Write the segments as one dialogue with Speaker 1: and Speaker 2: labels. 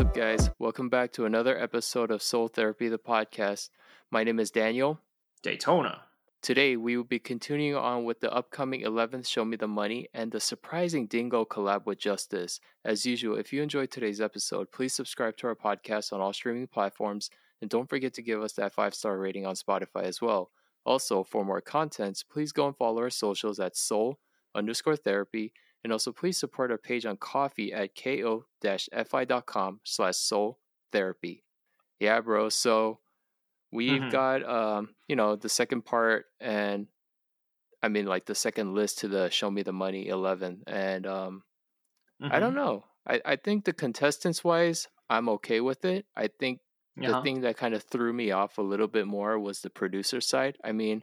Speaker 1: What's up, guys? Welcome back to another episode of Soul Therapy, the podcast. My name is Daniel.
Speaker 2: Daytona.
Speaker 1: Today, we will be continuing on with the upcoming 11th Show Me the Money and the surprising Dingo collab with Justhis. As usual, if you enjoyed today's episode, please subscribe to our podcast on all streaming platforms and don't forget to give us that five star rating on Spotify as well. Also, for more contents, please go and follow our socials at soul underscore therapy and also please support our page on coffee at ko-fi.com slash soul therapy. Yeah, bro. So we've
Speaker 2: Mhm.
Speaker 1: got um, you know, the second part and I mean like the second list to the Show Me the Money eleven. And um I don't
Speaker 2: Mhm.
Speaker 1: know. I, I think the contestants wise, I'm okay with it. I think the thing that kind of threw me off a little bit more was the producer side. I mean,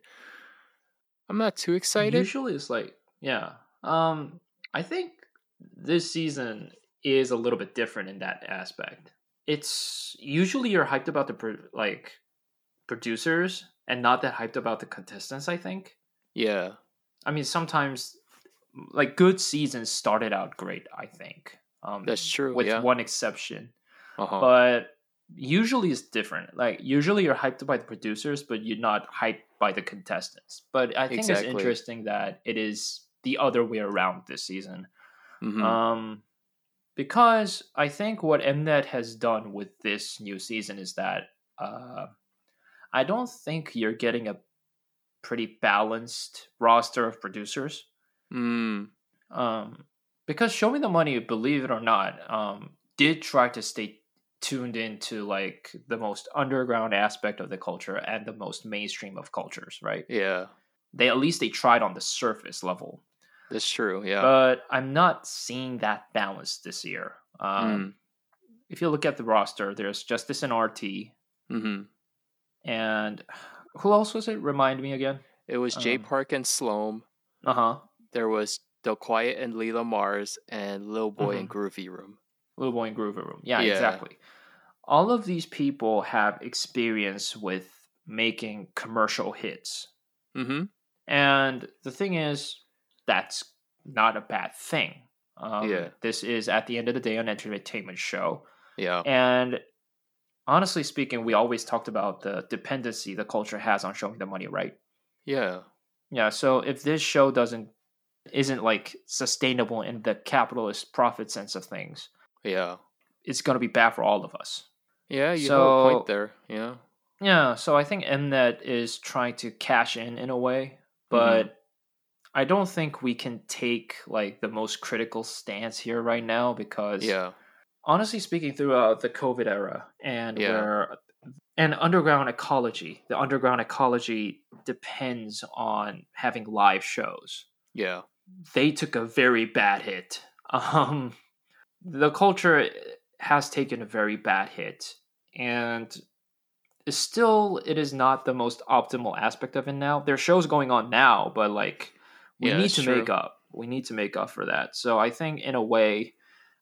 Speaker 1: I'm not too excited.
Speaker 2: Usually it's like, yeah. Um, I think this season is a little bit different in that aspect. It's usually you're hyped about the pro- like producers and not that hyped about the contestants. I think.
Speaker 1: yeah.
Speaker 2: I mean, sometimes like good seasons started out great. I think. Um,
Speaker 1: That's true,
Speaker 2: With
Speaker 1: yeah.
Speaker 2: one exception,
Speaker 1: Uh-huh.
Speaker 2: but usually it's different. Like usually you're hyped by the producers, but you're not hyped by the contestants. But I think
Speaker 1: Exactly.
Speaker 2: it's interesting that it is the other way around this season.
Speaker 1: Mhm.
Speaker 2: Um, because I think what Mnet has done with this new season is that uh, I don't think you're getting a pretty balanced roster of producers.
Speaker 1: Mm,
Speaker 2: Um, because Show Me the Money, believe it or not, um, did try to stay tuned into like the most underground aspect of the culture and the most mainstream of cultures, right?
Speaker 1: yeah.
Speaker 2: They at least they tried on the surface level,
Speaker 1: That's true. Yeah.
Speaker 2: but I'm not seeing that balance this year. Um,
Speaker 1: Mm.
Speaker 2: If you look at the roster, there's Justhis and RT,
Speaker 1: hmm
Speaker 2: and who else was it? Remind me again.
Speaker 1: It was Jay
Speaker 2: Um,
Speaker 1: Park and Slom.
Speaker 2: Uh huh.
Speaker 1: There was Del Quiet and Leela Mars and Lil Boi
Speaker 2: Mm-hmm.
Speaker 1: and Groovy Room.
Speaker 2: Little Boy in Groovy Room. Yeah,
Speaker 1: Yeah.
Speaker 2: exactly. All of these people have experience with making commercial hits.
Speaker 1: Mm-hmm.
Speaker 2: And the thing is, that's not a bad thing. Um,
Speaker 1: Yeah.
Speaker 2: This is, at the end of the day, an entertainment show.
Speaker 1: Yeah.
Speaker 2: And honestly speaking, we always talked about the dependency the culture has on Show Me the Money, right?
Speaker 1: Yeah.
Speaker 2: Yeah. So if this show doesn't, isn't like sustainable in the capitalist profit sense of things,
Speaker 1: Yeah.
Speaker 2: it's going to be bad for all of us.
Speaker 1: Yeah. You have a point there. Yeah.
Speaker 2: Yeah, so I think Mnet is trying to cash in in a way,
Speaker 1: Mm-hmm.
Speaker 2: but I don't think we can take like the most critical stance here right now because
Speaker 1: Yeah.
Speaker 2: honestly speaking throughout the COVID era and
Speaker 1: Yeah.
Speaker 2: where and underground ecology, the underground ecology depends on having live shows.
Speaker 1: Yeah.
Speaker 2: They took a very bad hit. Um the culture has taken a very bad hit and still it is not the most optimal aspect of it now. There are shows going on now, but like we
Speaker 1: Yeah,
Speaker 2: need to
Speaker 1: true.
Speaker 2: make up. We need to make up for that. So I think in a way,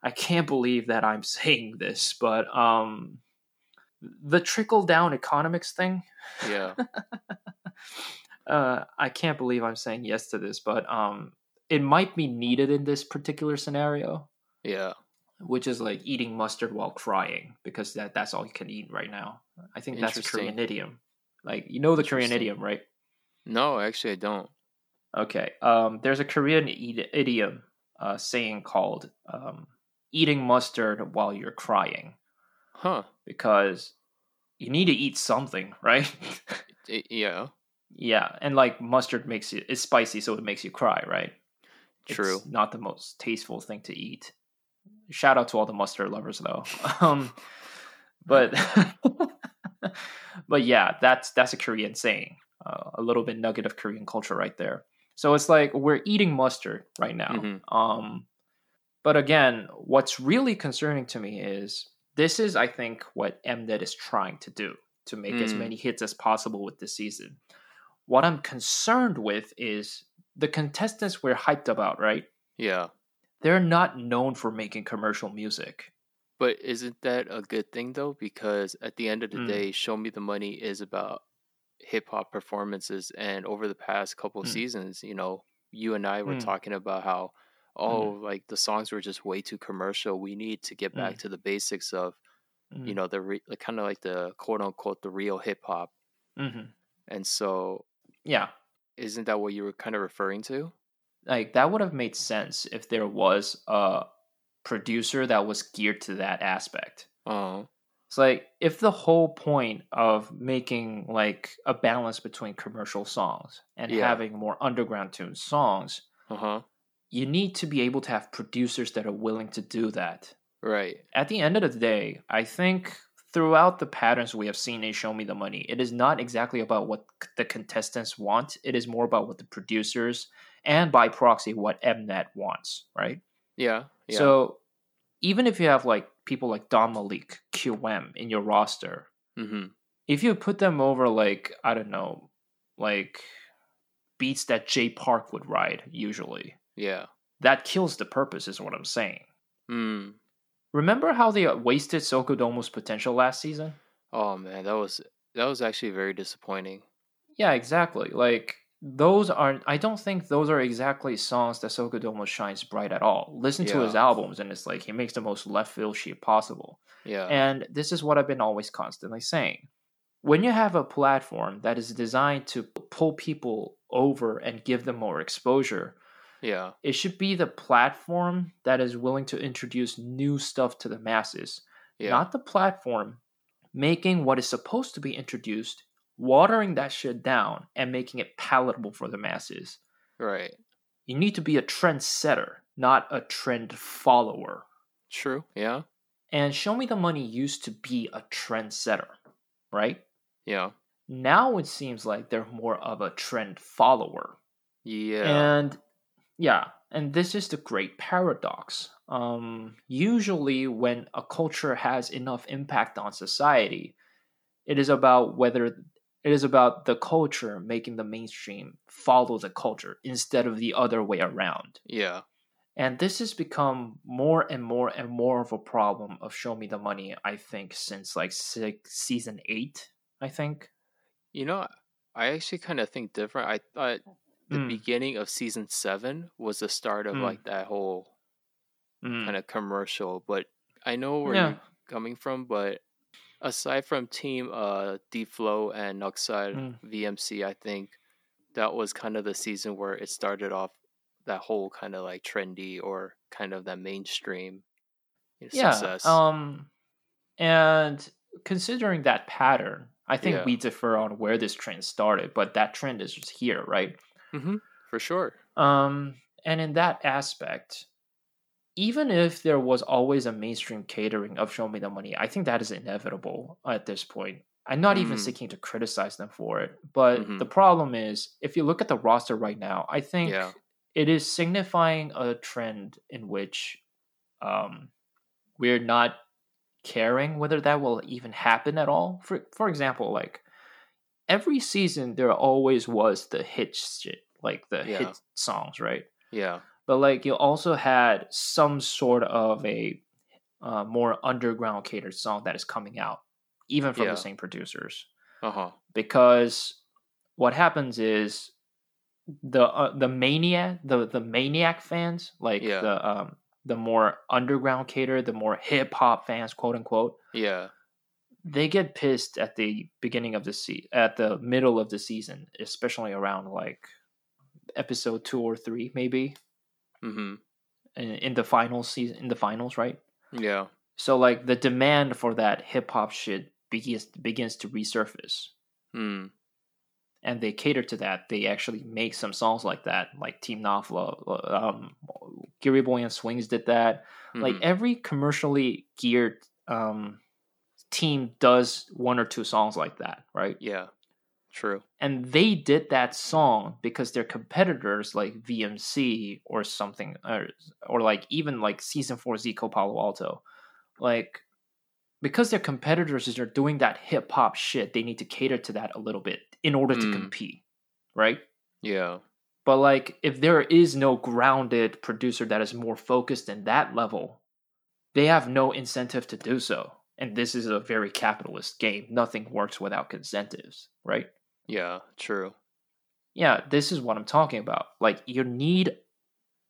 Speaker 2: I can't believe that I'm saying this, but um the trickle down economics thing,
Speaker 1: Yeah.
Speaker 2: uh I can't believe I'm saying yes to this, but um it might be needed in this particular scenario,
Speaker 1: Yeah.
Speaker 2: Which is like eating mustard while crying because that that's all you can eat right now. I think that's a Korean idiom. Like you know the Korean idiom, right?
Speaker 1: No, actually, I don't.
Speaker 2: Okay. Um, there's a Korean id- idiom uh, saying called um, "eating mustard while you're crying"
Speaker 1: Huh.
Speaker 2: because you need to eat something, right?
Speaker 1: I- yeah.
Speaker 2: yeah, and like mustard makes you it's spicy, so it makes you cry, right?
Speaker 1: True.
Speaker 2: It's not the most tasteful thing to eat. Shout out to all the mustard lovers, though. um, but but yeah, that's that's a Korean saying. Uh, a little bit nugget of Korean culture right there. So it's like we're eating mustard right now.
Speaker 1: Mhm.
Speaker 2: Um, but again, what's really concerning to me is this is, I think, what Mnet is trying to do to make as
Speaker 1: Mm.
Speaker 2: many hits as possible with this season. What I'm concerned with is the contestants we're hyped about, right?
Speaker 1: Yeah.
Speaker 2: They're not known for making commercial music.
Speaker 1: But isn't that a good thing though? Because at the end of the
Speaker 2: Mm.
Speaker 1: day, Show Me the Money is about hip hop performances. And over the past couple
Speaker 2: Mm.
Speaker 1: seasons, you know, you and I were
Speaker 2: Mm.
Speaker 1: talking about how, oh, like the songs were just way too commercial. We need to get back
Speaker 2: Mm.
Speaker 1: to the basics of
Speaker 2: Mm.
Speaker 1: you know the re- like, kind of like the quote unquote the real hip hop.
Speaker 2: hmm
Speaker 1: And so,
Speaker 2: Yeah,
Speaker 1: isn't that what you were kind of referring to?
Speaker 2: Like that would have made sense if there was a producer that was geared to that aspect.
Speaker 1: Oh,
Speaker 2: It's like if the whole point of making like a balance between commercial songs and
Speaker 1: Yeah.
Speaker 2: having more underground tuned songs,
Speaker 1: uh huh.
Speaker 2: you need to be able to have producers that are willing to do that.
Speaker 1: Right.
Speaker 2: At the end of the day, I think throughout the patterns we have seen in Show Me the Money, it is not exactly about what the contestants want. It is more about what the producers and by proxy what Mnet wants, right?
Speaker 1: Yeah. Yeah.
Speaker 2: So even if you have like people like Don Malik, QM in your roster,
Speaker 1: mm-hmm.
Speaker 2: if you put them over like I don't know, like beats that Jay Park would ride usually,
Speaker 1: Yeah.
Speaker 2: that kills the purpose, is what I'm saying.
Speaker 1: Hmm.
Speaker 2: Remember how they wasted Sokodomo's potential last season?
Speaker 1: Oh man, that was that was actually very disappointing.
Speaker 2: Yeah, exactly. Like those aren't. I don't think those are exactly songs that Sokodomo shines bright at all. Listen to his albums, and it's like he makes the most left field shit possible.
Speaker 1: Yeah.
Speaker 2: And this is what I've been always constantly saying. When you have a platform that is designed to pull people over and give them more exposure,
Speaker 1: yeah.
Speaker 2: it should be the platform that is willing to introduce new stuff to the masses,
Speaker 1: Yeah.
Speaker 2: not the platform making what is supposed to be introduced, watering that shit down, and making it palatable for the masses.
Speaker 1: right.
Speaker 2: You need to be a trendsetter, not a trend follower.
Speaker 1: True. Yeah.
Speaker 2: And Show Me the Money used to be a trendsetter, right?
Speaker 1: Yeah.
Speaker 2: Now it seems like they're more of a trend follower.
Speaker 1: Yeah.
Speaker 2: And yeah, and this is the great paradox. Um, usually, when a culture has enough impact on society, it is about whether it is about the culture making the mainstream follow the culture instead of the other way around.
Speaker 1: yeah.
Speaker 2: And this has become more and more and more of a problem of Show Me the Money, I think, since like six, season eight, I think.
Speaker 1: You know, I actually kind of think different. I thought the
Speaker 2: Mm,
Speaker 1: beginning of season seven was the start of
Speaker 2: Mm.
Speaker 1: like that whole
Speaker 2: mm.
Speaker 1: kind of commercial. But I know where
Speaker 2: Yeah.
Speaker 1: you're coming from. But aside from Team uh Deepflow and Nucksal
Speaker 2: Mm.
Speaker 1: VMC, I think that was kind of the season where it started off that whole kind of like trendy or kind of that mainstream you know,
Speaker 2: yeah
Speaker 1: success.
Speaker 2: um and considering that pattern i think
Speaker 1: Yeah.
Speaker 2: we differ on where this trend started but that trend is just here right
Speaker 1: hmm For sure.
Speaker 2: um and in that aspect even if there was always a mainstream catering of show me the money i think that is inevitable at this point i'm not even
Speaker 1: Mm.
Speaker 2: seeking to criticize them for it but
Speaker 1: Mhm.
Speaker 2: the problem is if you look at the roster right now i think
Speaker 1: Yeah.
Speaker 2: it is signifying a trend in which um, we're not caring whether that will even happen at all. For for example, like every season there always was the hit shit, like the
Speaker 1: Yeah.
Speaker 2: hit songs, right?
Speaker 1: Yeah.
Speaker 2: But like you also had some sort of a uh, more underground catered song that is coming out, even from
Speaker 1: Yeah.
Speaker 2: the same producers
Speaker 1: Uh huh.
Speaker 2: because what happens is the uh, the maniac the the maniac fans like
Speaker 1: Yeah.
Speaker 2: the um the more underground cater the more hip hop fans quote unquote
Speaker 1: Yeah.
Speaker 2: they get pissed at the beginning of the se- at the middle of the season especially around like episode 2 or 3 maybe
Speaker 1: Mm-hmm.
Speaker 2: in, in the final season in the finals right
Speaker 1: Yeah.
Speaker 2: so like the demand for that hip hop shit begins begins to resurface
Speaker 1: Mm.
Speaker 2: and they cater to that. They actually make some songs like that, like Team Nafla, um, Giriboy and Swings did that. Like
Speaker 1: mhm.
Speaker 2: every commercially geared um, team does one or two songs like that, right?
Speaker 1: yeah. True.
Speaker 2: And they did that song because their competitors, like VMC or something, or, or like even like Season Four Zico Palo Alto, like because their competitors are doing that hip hop shit, they need to cater to that a little bit in order to
Speaker 1: Mm.
Speaker 2: compete, right?
Speaker 1: Yeah.
Speaker 2: But like if there is no grounded producer that is more focused in that level, they have no incentive to do so. And this is a very capitalist game. Nothing works without incentives, right?
Speaker 1: Yeah. True.
Speaker 2: Yeah, this is what I'm talking about. Like you need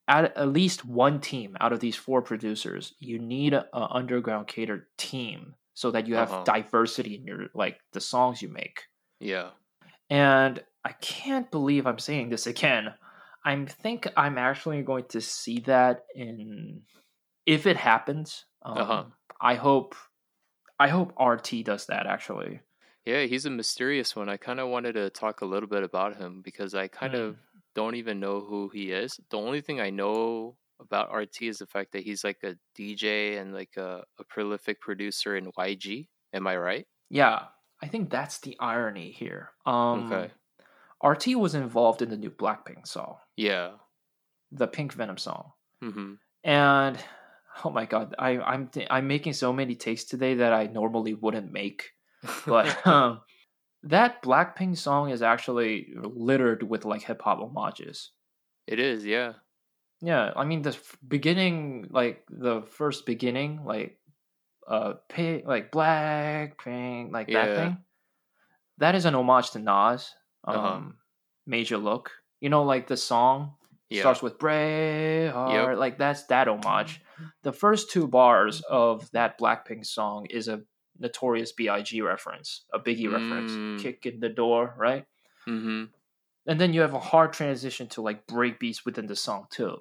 Speaker 2: at, at least one team out of these four producers. You need a, a underground catered team so that you have
Speaker 1: Uh-huh.
Speaker 2: diversity in your like the songs you make.
Speaker 1: Yeah.
Speaker 2: And I can't believe I'm saying this again. I think I'm actually going to see that in if it happens. Um,
Speaker 1: Uh-huh.
Speaker 2: I hope I hope RT does that actually.
Speaker 1: Yeah, he's a mysterious one. I kind of wanted to talk a little bit about him because I kind
Speaker 2: Mm.
Speaker 1: of don't even know who he is. The only thing I know about RT is the fact that he's like a DJ and like a, a prolific producer in YG. Am I right?
Speaker 2: Yeah, I think that's the irony here. Um,
Speaker 1: Okay.
Speaker 2: RT was involved in the new Blackpink song,
Speaker 1: Yeah.
Speaker 2: the Pink Venom song,
Speaker 1: Mm-hmm.
Speaker 2: and oh my god, I, I'm th- I'm making so many takes today that I normally wouldn't make, but um, that Blackpink song is actually littered with like hip hop homages.
Speaker 1: it is. Yeah.
Speaker 2: Yeah, I mean the f- beginning, like the first beginning, like uh, pink, like black pink, like that thing. That is an homage to Nas, um,
Speaker 1: Uh-huh.
Speaker 2: Made You Look. You know, like the song
Speaker 1: Yeah.
Speaker 2: starts with Braveheart, like that's that homage. The first two bars of that Blackpink song is a Notorious B.I.G. reference, a Biggie
Speaker 1: Mm.
Speaker 2: reference, "Kick in the Door," right?
Speaker 1: Mm-hmm.
Speaker 2: And then you have a hard transition to like break beats within the song too.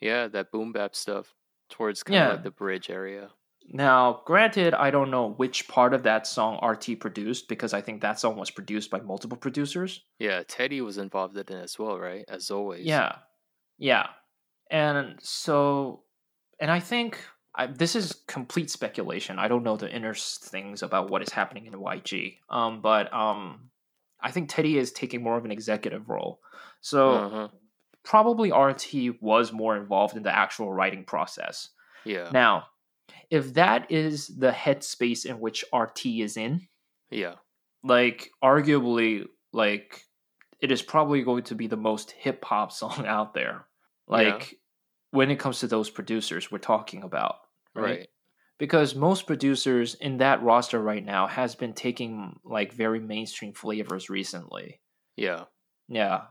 Speaker 1: Yeah, that boom bap stuff towards kind of
Speaker 2: Yeah.
Speaker 1: like the bridge area.
Speaker 2: Now, granted, I don't know which part of that song RT produced because I think that song was produced by multiple producers.
Speaker 1: Yeah, Teddy was involved in it as well, right? As always.
Speaker 2: Yeah. Yeah. And so, and I think I, this is complete speculation. I don't know the inner things about what is happening in YG. Um, but um, I think Teddy is taking more of an executive role. So
Speaker 1: Uh-huh.
Speaker 2: probably RT was more involved in the actual writing process.
Speaker 1: Yeah.
Speaker 2: Now, if that is the headspace in which RT is in,
Speaker 1: Yeah.
Speaker 2: like arguably like it is probably going to be the most hip hop song out there like when it comes to those producers we're talking about right?
Speaker 1: Right.
Speaker 2: because most producers in that roster right now has been taking like very mainstream flavors recently
Speaker 1: Yeah.
Speaker 2: yeah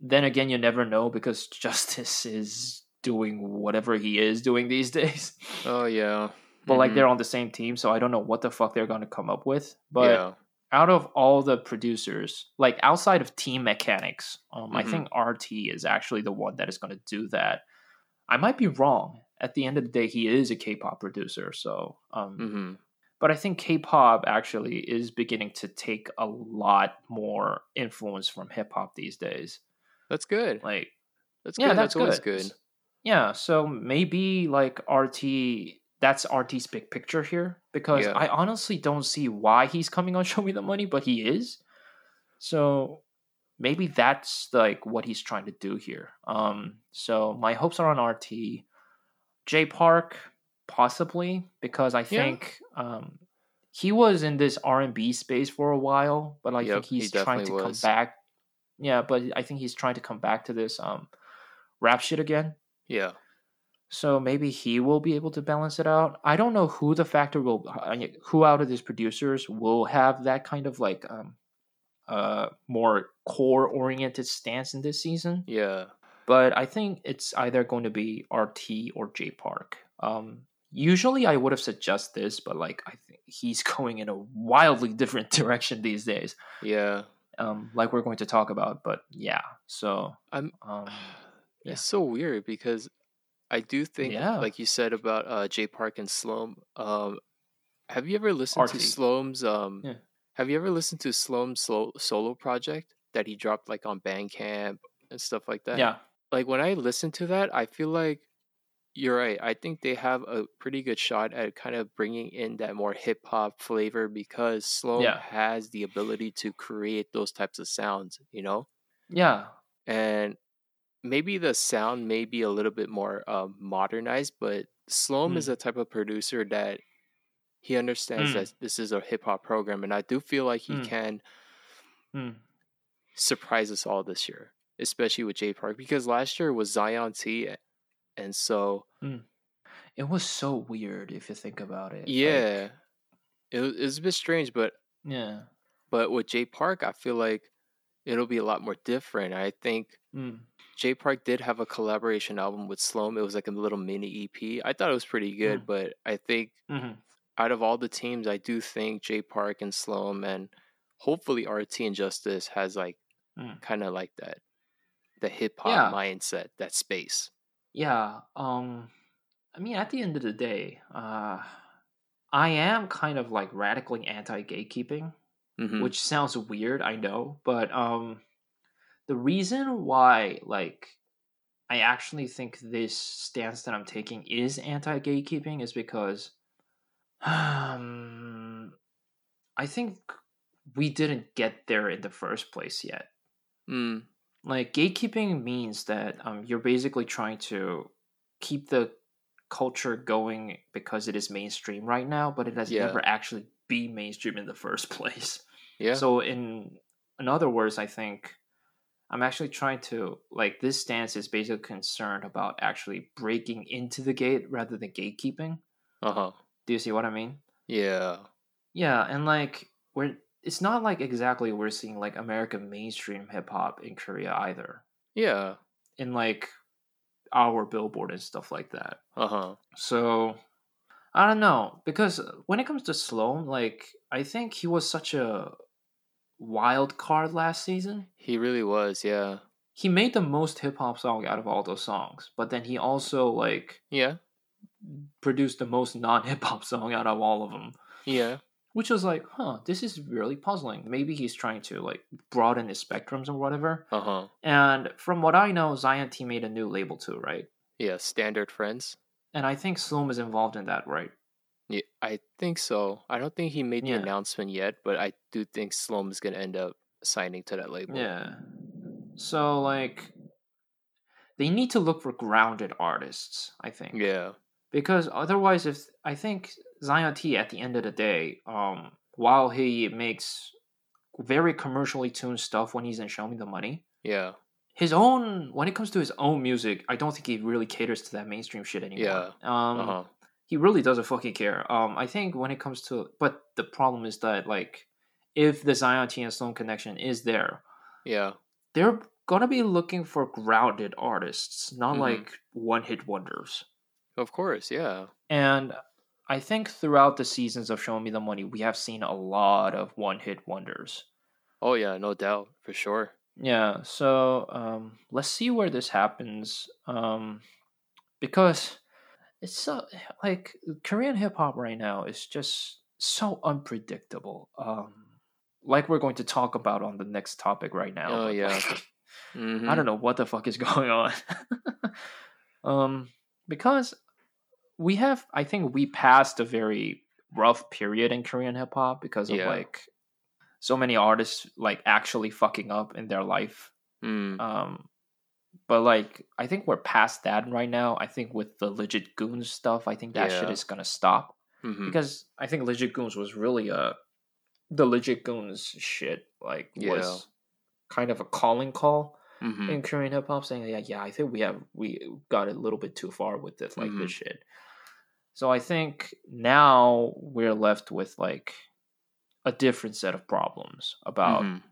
Speaker 2: then again you never know because Justhis is doing whatever he is doing these days
Speaker 1: Oh yeah.
Speaker 2: but like
Speaker 1: Mhm.
Speaker 2: they're on the same team so i don't know what the fuck they're going to come up with but
Speaker 1: yeah.
Speaker 2: out of all the producers, like outside of Team Mechanics, um, I
Speaker 1: Mhm.
Speaker 2: think RT is actually the one that is going to do that. I might be wrong. At the end of the day, he is a K-pop producer, so. Um,
Speaker 1: Mm-hmm.
Speaker 2: But I think K-pop actually is beginning to take a lot more influence from hip hop these days.
Speaker 1: That's good.
Speaker 2: Like,
Speaker 1: That's
Speaker 2: yeah,
Speaker 1: good.
Speaker 2: that's,
Speaker 1: That's,
Speaker 2: good.
Speaker 1: good.
Speaker 2: Yeah, so maybe like RT. That's RT's big picture here because
Speaker 1: Yeah.
Speaker 2: I honestly don't see why he's coming on Show Me the Money, but he is. So maybe that's like what he's trying to do here. Um, so my hopes are on RT. Jay Park, possibly because I
Speaker 1: Yeah.
Speaker 2: think um, he was in this R and B space for a while, but I
Speaker 1: Yep,
Speaker 2: think
Speaker 1: he
Speaker 2: he's trying to
Speaker 1: definitely
Speaker 2: come back. Yeah, but I think he's trying to come back to this um, rap shit again.
Speaker 1: Yeah.
Speaker 2: So maybe he will be able to balance it out. I don't know who the factor will, who out of these producers will have that kind of like um, uh, more core oriented stance in this season.
Speaker 1: Yeah.
Speaker 2: But I think it's either going to be RT or Jay Park. Um, usually I would have suggested this, but like I think he's going in a wildly different direction these days.
Speaker 1: Yeah.
Speaker 2: Um, like we're going to talk about. But yeah, so
Speaker 1: I'm
Speaker 2: um, yeah.
Speaker 1: It's so weird because I do think,
Speaker 2: Yeah.
Speaker 1: like you said about uh, Jay Park and Slom. Um, have you ever listened to
Speaker 2: RT.
Speaker 1: Slom's? Um,
Speaker 2: Yeah.
Speaker 1: Have you ever listened to Slom's solo, solo project that he dropped like on Bandcamp and stuff like that?
Speaker 2: yeah,
Speaker 1: Like when I listen to that, I feel like you're right. I think they have a pretty good shot at kind of bringing in that more hip hop flavor because Slom
Speaker 2: Yeah.
Speaker 1: has the ability to create those types of sounds. You know
Speaker 2: yeah,
Speaker 1: and maybe the sound may be a little bit more um, modernized, but Slom is
Speaker 2: Mm.
Speaker 1: a type of producer that he understands
Speaker 2: Mm.
Speaker 1: that this is a hip hop program, and I do feel like he
Speaker 2: Mm.
Speaker 1: can
Speaker 2: Mm.
Speaker 1: surprise us all this year, especially with Jay Park, because last year was Zion T, and so
Speaker 2: it was so weird if you think about it. like-
Speaker 1: yeah, it, was, it was a bit strange, but
Speaker 2: yeah.
Speaker 1: but with Jay Park, I feel like it'll be a lot more different. I think
Speaker 2: Mm.
Speaker 1: Jay Park did have a collaboration album with Slom. It was like a little mini EP. I thought it was pretty good,
Speaker 2: Mm.
Speaker 1: but I think
Speaker 2: hmm
Speaker 1: out of all the teams, I do think Jay Park and Slom and hopefully RT and Justhis has like
Speaker 2: Mm.
Speaker 1: kind of like that the hip hop
Speaker 2: Yeah.
Speaker 1: mindset, that space.
Speaker 2: Yeah. Um I mean at the end of the day, uh I am kind of like radically anti gatekeeping,
Speaker 1: hmm
Speaker 2: which sounds weird, I know, but um the reason why like I actually think this stance that I'm taking is anti gatekeeping is because um I think we didn't get there in the first place yet.
Speaker 1: mm,
Speaker 2: like gatekeeping means that um, you're basically trying to keep the culture going because it is mainstream right now but it has
Speaker 1: Yeah.
Speaker 2: never actually be mainstream in the first place
Speaker 1: yeah.
Speaker 2: so in in other words i think i'm actually trying to like this stance is basically concerned about actually breaking into the gate rather than gatekeeping
Speaker 1: uh huh.
Speaker 2: Do you see what i mean
Speaker 1: Yeah.
Speaker 2: yeah, and like we're it's not like exactly we're seeing like American mainstream hip hop in Korea either.
Speaker 1: Yeah.
Speaker 2: In like our billboard and stuff like that.
Speaker 1: Uh huh.
Speaker 2: So I don't know because when it comes to Slom, like I think he was such a wild card last season.
Speaker 1: He really was. Yeah.
Speaker 2: He made the most hip hop song out of all those songs, but then he also like
Speaker 1: Yeah.
Speaker 2: Produced the most non hip hop song out of all of them.
Speaker 1: Yeah.
Speaker 2: which was like, huh, this is really puzzling. Maybe he's trying to like broaden his spectrums or whatever.
Speaker 1: Uh huh.
Speaker 2: And from what I know, Zion T made a new label too, right?
Speaker 1: Yeah. Standard friends.
Speaker 2: And I think Slom is involved in that, right?
Speaker 1: Yeah, I think so. I don't think he made the
Speaker 2: Yeah.
Speaker 1: announcement yet, but I do think Slom is gonna end up signing to that label.
Speaker 2: Yeah. So like, they need to look for grounded artists. I think.
Speaker 1: Yeah.
Speaker 2: Because otherwise, if I think Zion T at the end of the day, um, while he makes very commercially tuned stuff when he's in Show Me the Money,
Speaker 1: Yeah.
Speaker 2: his own when it comes to his own music, I don't think he really caters to that mainstream shit anymore. Um
Speaker 1: Uh huh.
Speaker 2: he really doesn't fucking care. Um I think when it comes to but the problem is that like if the Zion T and Stone connection is there,
Speaker 1: Yeah.
Speaker 2: they're gonna be looking for grounded artists, not
Speaker 1: Mhm.
Speaker 2: like one hit wonders.
Speaker 1: Of course. Yeah.
Speaker 2: And I think throughout the seasons of Show Me the Money, we have seen a lot of one hit wonders.
Speaker 1: Oh yeah. No doubt. For sure.
Speaker 2: Yeah, so um, let's see where this happens. Um, because it's so like Korean hip hop right now is just so unpredictable. Um, like we're going to talk about on the next topic right now.
Speaker 1: Oh, yeah.
Speaker 2: like,
Speaker 1: Mhm.
Speaker 2: I don't know what the fuck is going on. um, because we have, I think we passed a very rough period in Korean hip hop because of
Speaker 1: Yeah.
Speaker 2: like so many artists like actually fucking up in their life.
Speaker 1: Mm.
Speaker 2: Um, but like I think we're past that right now. I think with the legit goons stuff, I think that shit is gonna stop
Speaker 1: Mhm.
Speaker 2: because I think legit goons was really a the legit goons shit like
Speaker 1: Yeah.
Speaker 2: was kind of a calling call
Speaker 1: Mhm.
Speaker 2: in Korean hip hop saying yeah yeah I think we have we got a little bit too far with this like
Speaker 1: Mhm.
Speaker 2: this shit. So I think now we're left with like a different set of problems about
Speaker 1: Mhm.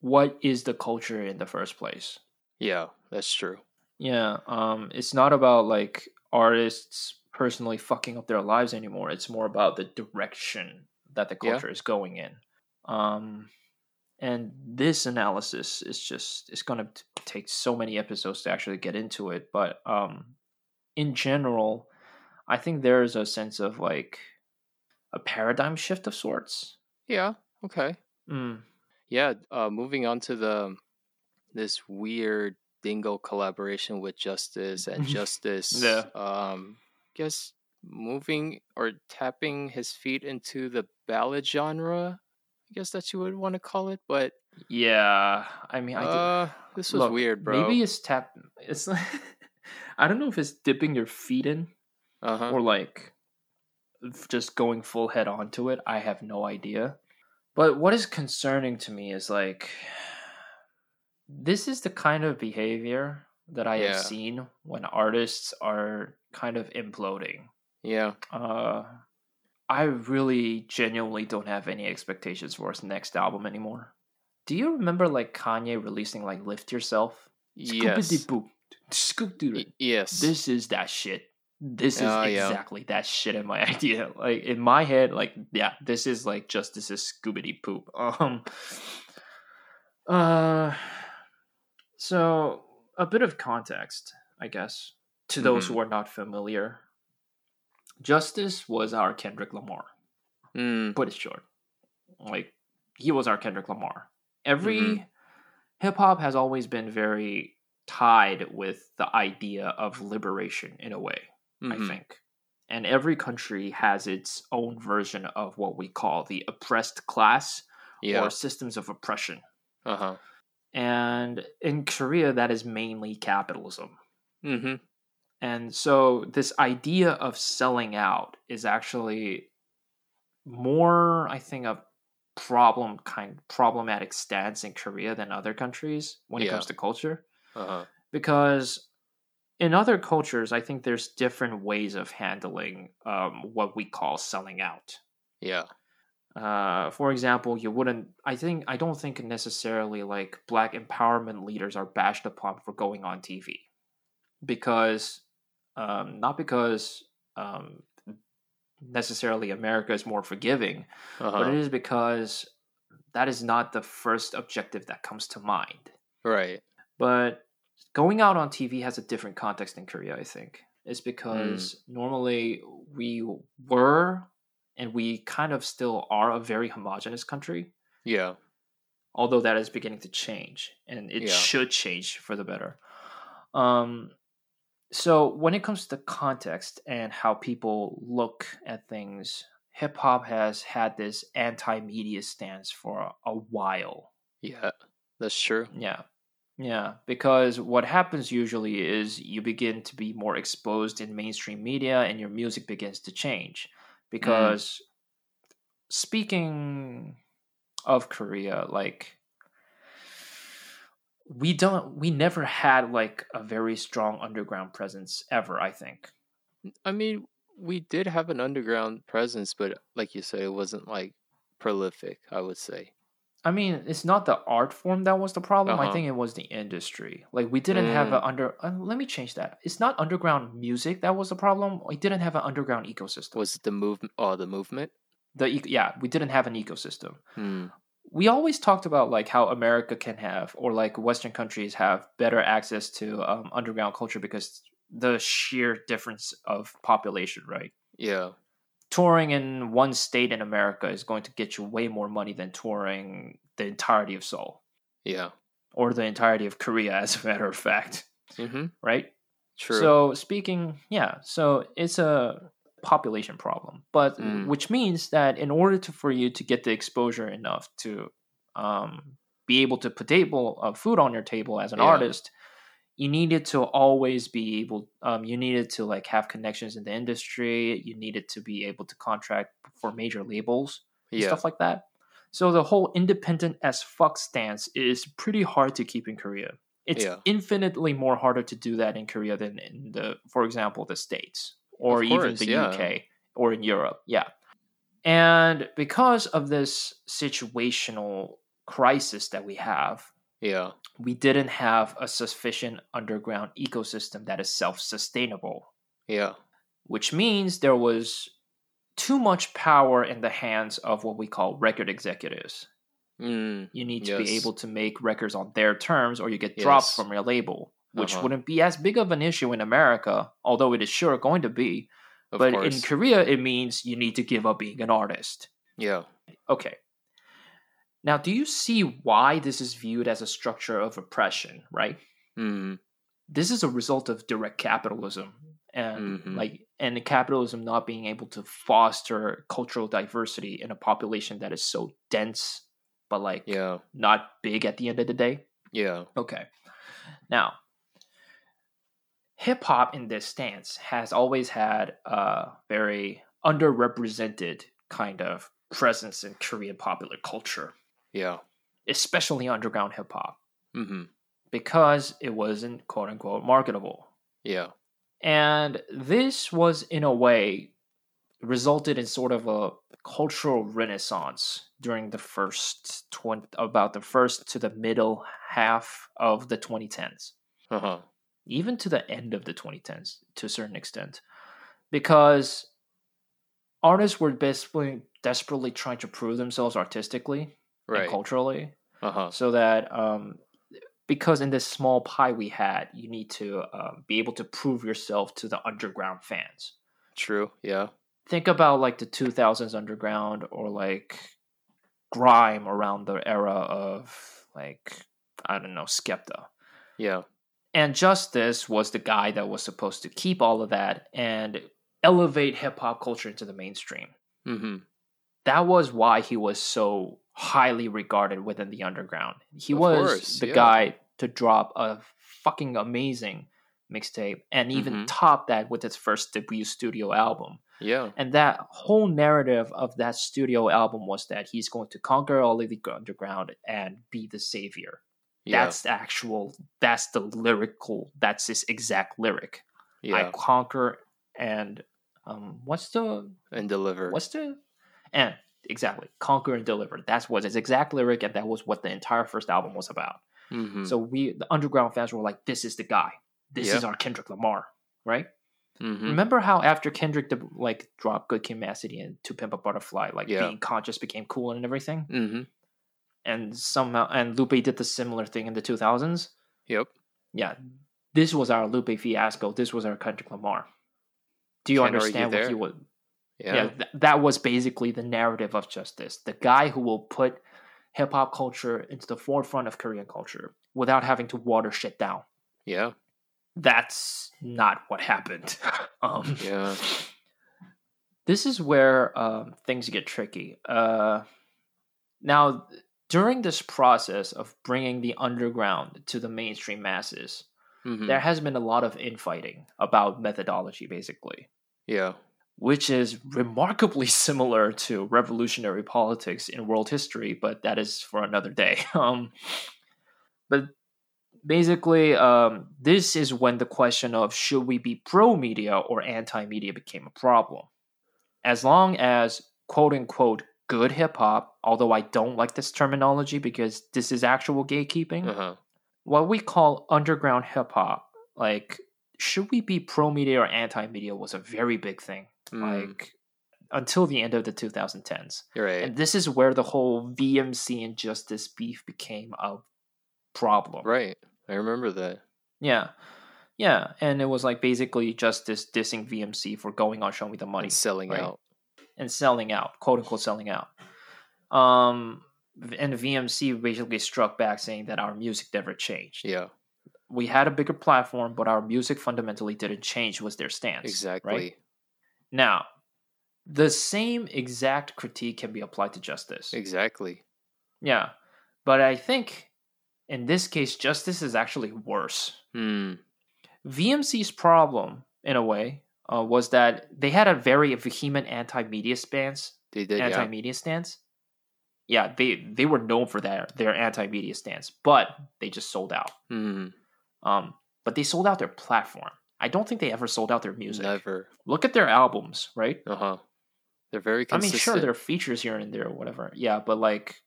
Speaker 2: what is the culture in the first place.
Speaker 1: Yeah. That's true.
Speaker 2: Yeah, um, it's not about like artists personally fucking up their lives anymore. It's more about the direction that the
Speaker 1: Yeah.
Speaker 2: culture is going in. Um, and this analysis is just it's gonna take so many episodes to actually get into it. But um, in general, I think there is a sense of like a paradigm shift of sorts.
Speaker 1: Yeah. Okay.
Speaker 2: Mm.
Speaker 1: Yeah. Uh, moving on to the this weird Dingo collaboration with Justhis and Justhis.
Speaker 2: Yeah.
Speaker 1: Um, guess moving or tapping his feet into the ballad genre. I guess that you would want to call it, but
Speaker 2: Yeah, I mean, I did,
Speaker 1: uh, this was
Speaker 2: Look,
Speaker 1: weird, bro.
Speaker 2: Maybe it's tap. It's I don't know if it's dipping your feet in
Speaker 1: uh huh.
Speaker 2: or like just going full head onto it. I have no idea. But what is concerning to me is like this is the kind of behavior that I
Speaker 1: Yeah.
Speaker 2: have seen when artists are kind of imploding.
Speaker 1: Yeah.
Speaker 2: Uh, I really genuinely don't have any expectations for his next album anymore. Do you remember like Kanye releasing like "Lift Yourself"?
Speaker 1: Yes.
Speaker 2: Scoop-a-dee-boop. Scoop-doo.
Speaker 1: Y- yes.
Speaker 2: This is that shit. This is
Speaker 1: Oh, yeah.
Speaker 2: exactly that shit in my idea. Like in my head, like yeah, this is like Justhis's Scooby poop. Um, uh, so a bit of context, I guess, to those
Speaker 1: Mm-hmm.
Speaker 2: who are not familiar. Justhis was our Kendrick Lamar.
Speaker 1: Mm,
Speaker 2: Put it short, like he was our Kendrick Lamar. Every
Speaker 1: Mhm.
Speaker 2: hip hop has always been very tied with the idea of liberation in a way. I
Speaker 1: mhm.
Speaker 2: think. And every country has its own version of what we call the oppressed class
Speaker 1: Yeah.
Speaker 2: or systems of oppression.
Speaker 1: Uh huh.
Speaker 2: And in Korea, that is mainly capitalism.
Speaker 1: Mm-hmm.
Speaker 2: And so this idea of selling out is actually more, I think, a problem kind problematic stance in Korea than other countries when it comes to culture.
Speaker 1: Uh huh.
Speaker 2: because in other cultures i think there's different ways of handling um, what we call selling out
Speaker 1: Yeah.
Speaker 2: uh, for example you wouldn't i think i don't think necessarily like black empowerment leaders are bashed upon for going on tv because um, not because um, necessarily america is more forgiving
Speaker 1: Uh
Speaker 2: but it is because that is not the first objective that comes to mind
Speaker 1: Right.
Speaker 2: but going out on TV has a different context in Korea, I think. It's because normally we were and we kind of still are a very homogenous country,
Speaker 1: Yeah.
Speaker 2: although that is beginning to change and it
Speaker 1: Yeah.
Speaker 2: should change for the better. Um so when it comes to context and how people look at things, hip hop has had this anti-media stance for a, a while.
Speaker 1: Yeah. That's true.
Speaker 2: Yeah. Yeah, because what happens usually is you begin to be more exposed in mainstream media and your music begins to change. Mm. Because speaking of Korea, like we don't we never had like a very strong underground presence ever, I think.
Speaker 1: I mean, we did have an underground presence, but like you said, it wasn't like prolific. I would say.
Speaker 2: I mean, it's not the art form that was the problem. I
Speaker 1: Uh-huh.
Speaker 2: think it was the industry. Like we didn't have
Speaker 1: Mm.
Speaker 2: an under. Uh, let me change that. It's not underground music that was the problem. We didn't have an underground ecosystem.
Speaker 1: Was it the movement? Oh, the movement.
Speaker 2: The yeah, we didn't have an ecosystem.
Speaker 1: Hmm.
Speaker 2: We always talked about like how America can have, or like Western countries have, better access to um, underground culture because the sheer difference of population, right?
Speaker 1: Yeah.
Speaker 2: Touring in one state in America is going to get you way more money than touring the entirety of Seoul
Speaker 1: Yeah.
Speaker 2: or the entirety of Korea, as a matter of fact,
Speaker 1: Mm-hmm.
Speaker 2: right?
Speaker 1: True.
Speaker 2: So, speaking, yeah, so it's a population problem, but
Speaker 1: Mm.
Speaker 2: which means that in order to for you to get the exposure enough to um, be able to put table uh, food on your table as an
Speaker 1: Yeah.
Speaker 2: artist, you needed to always be able um, you needed to like have connections in the industry you needed to be able to contract for major labels and
Speaker 1: yeah.
Speaker 2: stuff like that so the whole independent as fuck stance is pretty hard to keep in korea it's
Speaker 1: Yeah.
Speaker 2: infinitely more harder to do that in korea than in the for example the states or
Speaker 1: Of
Speaker 2: even the
Speaker 1: yeah.
Speaker 2: uk or in europe yeah and because of this situational crisis that we have
Speaker 1: Yeah.
Speaker 2: we didn't have a sufficient underground ecosystem that is self-sustainable
Speaker 1: Yeah.
Speaker 2: which means there was too much power in the hands of what we call record executives
Speaker 1: Mm.
Speaker 2: you need to be able to make records on their terms or you get dropped
Speaker 1: Yes.
Speaker 2: from your label which
Speaker 1: Uh-huh.
Speaker 2: wouldn't be as big of an issue in america although it is sure going to be
Speaker 1: Of
Speaker 2: but in korea it means you need to give up being an artist
Speaker 1: yeah.
Speaker 2: okay now do you see why this is viewed as a structure of oppression right
Speaker 1: Mm.
Speaker 2: this is a result of direct capitalism and
Speaker 1: Mhm.
Speaker 2: like and the capitalism not being able to foster cultural diversity in a population that is so dense but like
Speaker 1: Yeah.
Speaker 2: not big at the end of the day
Speaker 1: Yeah.
Speaker 2: okay now hip hop in this stance has always had a very underrepresented kind of presence in korean popular culture
Speaker 1: Yeah.
Speaker 2: especially underground hip hop
Speaker 1: Mm-hmm.
Speaker 2: because it wasn't quote unquote marketable
Speaker 1: Yeah.
Speaker 2: And this was, in a way, resulted in sort of a cultural renaissance during the first 20, about the first to the middle half of the 2010s,
Speaker 1: Uh huh.
Speaker 2: even to the end of the 2010s to a certain extent. because artists were basically desperately trying to prove themselves artistically
Speaker 1: Right.
Speaker 2: culturally
Speaker 1: Uh huh.
Speaker 2: so that um, because in this small pie we had you need to uh, be able to prove yourself to the underground fans
Speaker 1: True. Yeah.
Speaker 2: think about like the 2000s underground or like grime around the era of like i don't know skepta
Speaker 1: Yeah.
Speaker 2: and Justhis was the guy that was supposed to keep all of that and elevate hip-hop culture into the mainstream
Speaker 1: Mm-hmm.
Speaker 2: That was why he was so highly regarded within the underground. He
Speaker 1: Of
Speaker 2: was
Speaker 1: course,
Speaker 2: the
Speaker 1: yeah.
Speaker 2: guy to drop a fucking amazing mixtape and even
Speaker 1: Mhm.
Speaker 2: top that with his first debut studio album.
Speaker 1: Yeah.
Speaker 2: And that whole narrative of that studio album was that he's going to conquer all of the underground and be the savior.
Speaker 1: Yeah.
Speaker 2: That's the actual that's the lyrical that's his exact lyric.
Speaker 1: Yeah.
Speaker 2: I conquer and um what's the
Speaker 1: and deliver.
Speaker 2: What's the and exactly conquer and deliver? That was his exact lyric, and that was what the entire first album was about.
Speaker 1: Mm-hmm.
Speaker 2: So we, the underground fans, were like, "This is the guy. This
Speaker 1: Yeah.
Speaker 2: is our Kendrick Lamar." Right?
Speaker 1: mm-hmm.
Speaker 2: Remember how after Kendrick the, like dropped Good Kid, City and To Pimp a Butterfly, like
Speaker 1: Yeah.
Speaker 2: being conscious became cool and everything,
Speaker 1: Mm-hmm.
Speaker 2: and somehow and Lupe did the similar thing in the two thousands.
Speaker 1: Yep.
Speaker 2: Yeah, this was our Lupe fiasco. This was our Kendrick Lamar. Do you
Speaker 1: argue
Speaker 2: understand what
Speaker 1: there.
Speaker 2: he was?
Speaker 1: Yeah.
Speaker 2: yeah, th- that was basically the narrative of Justhis the guy who will put hip hop culture into the forefront of korean culture without having to water shit down
Speaker 1: Yeah.
Speaker 2: that's not what happened um,
Speaker 1: Yeah.
Speaker 2: this is where um, things get tricky uh, now during this process of bringing the underground to the mainstream masses
Speaker 1: Mm-hmm.
Speaker 2: there has been a lot of infighting about methodology basically
Speaker 1: Yeah.
Speaker 2: Which is remarkably similar to revolutionary politics in world history, but that is for another day. Um, but basically, um, this is when the question of should we be pro media or anti media became a problem. As long as quote unquote good hip hop, although I don't like this terminology because this is actual gatekeeping,
Speaker 1: Uh-huh.
Speaker 2: what we call underground hip hop, like should we be pro media or anti media was a very big thing
Speaker 1: Mm.
Speaker 2: like until the end of the 2010s.
Speaker 1: You're right.
Speaker 2: And this is where the whole VMC and Justhis beef became a problem.
Speaker 1: right. I remember that.
Speaker 2: Yeah. Yeah. And it was like basically Justhis dissing VMC for going on Show Me the Money
Speaker 1: And selling
Speaker 2: right.
Speaker 1: out.
Speaker 2: and selling out, quote unquote selling out. Um and VMC basically struck back saying that our music never changed.
Speaker 1: Yeah.
Speaker 2: We had a bigger platform, but our music fundamentally didn't change was their stance.
Speaker 1: Exactly.
Speaker 2: Right? Now, the same exact critique can be applied to Justhis.
Speaker 1: Exactly.
Speaker 2: Yeah. But I think in this case, Justhis is actually worse.
Speaker 1: Hmm.
Speaker 2: VMC's problem, in a way, uh, was that they had a very vehement anti-media stance.
Speaker 1: They did. Yeah.
Speaker 2: Anti-media stance. Yeah, they they were known for their their anti-media stance, but they just sold out.
Speaker 1: Hmm.
Speaker 2: Um, but they sold out their platform. I don't think they ever sold out their music.
Speaker 1: Never.
Speaker 2: Look at their albums, right?
Speaker 1: Uh huh. They're very
Speaker 2: I mean, sure, there are features here and there or whatever. Yeah, but like,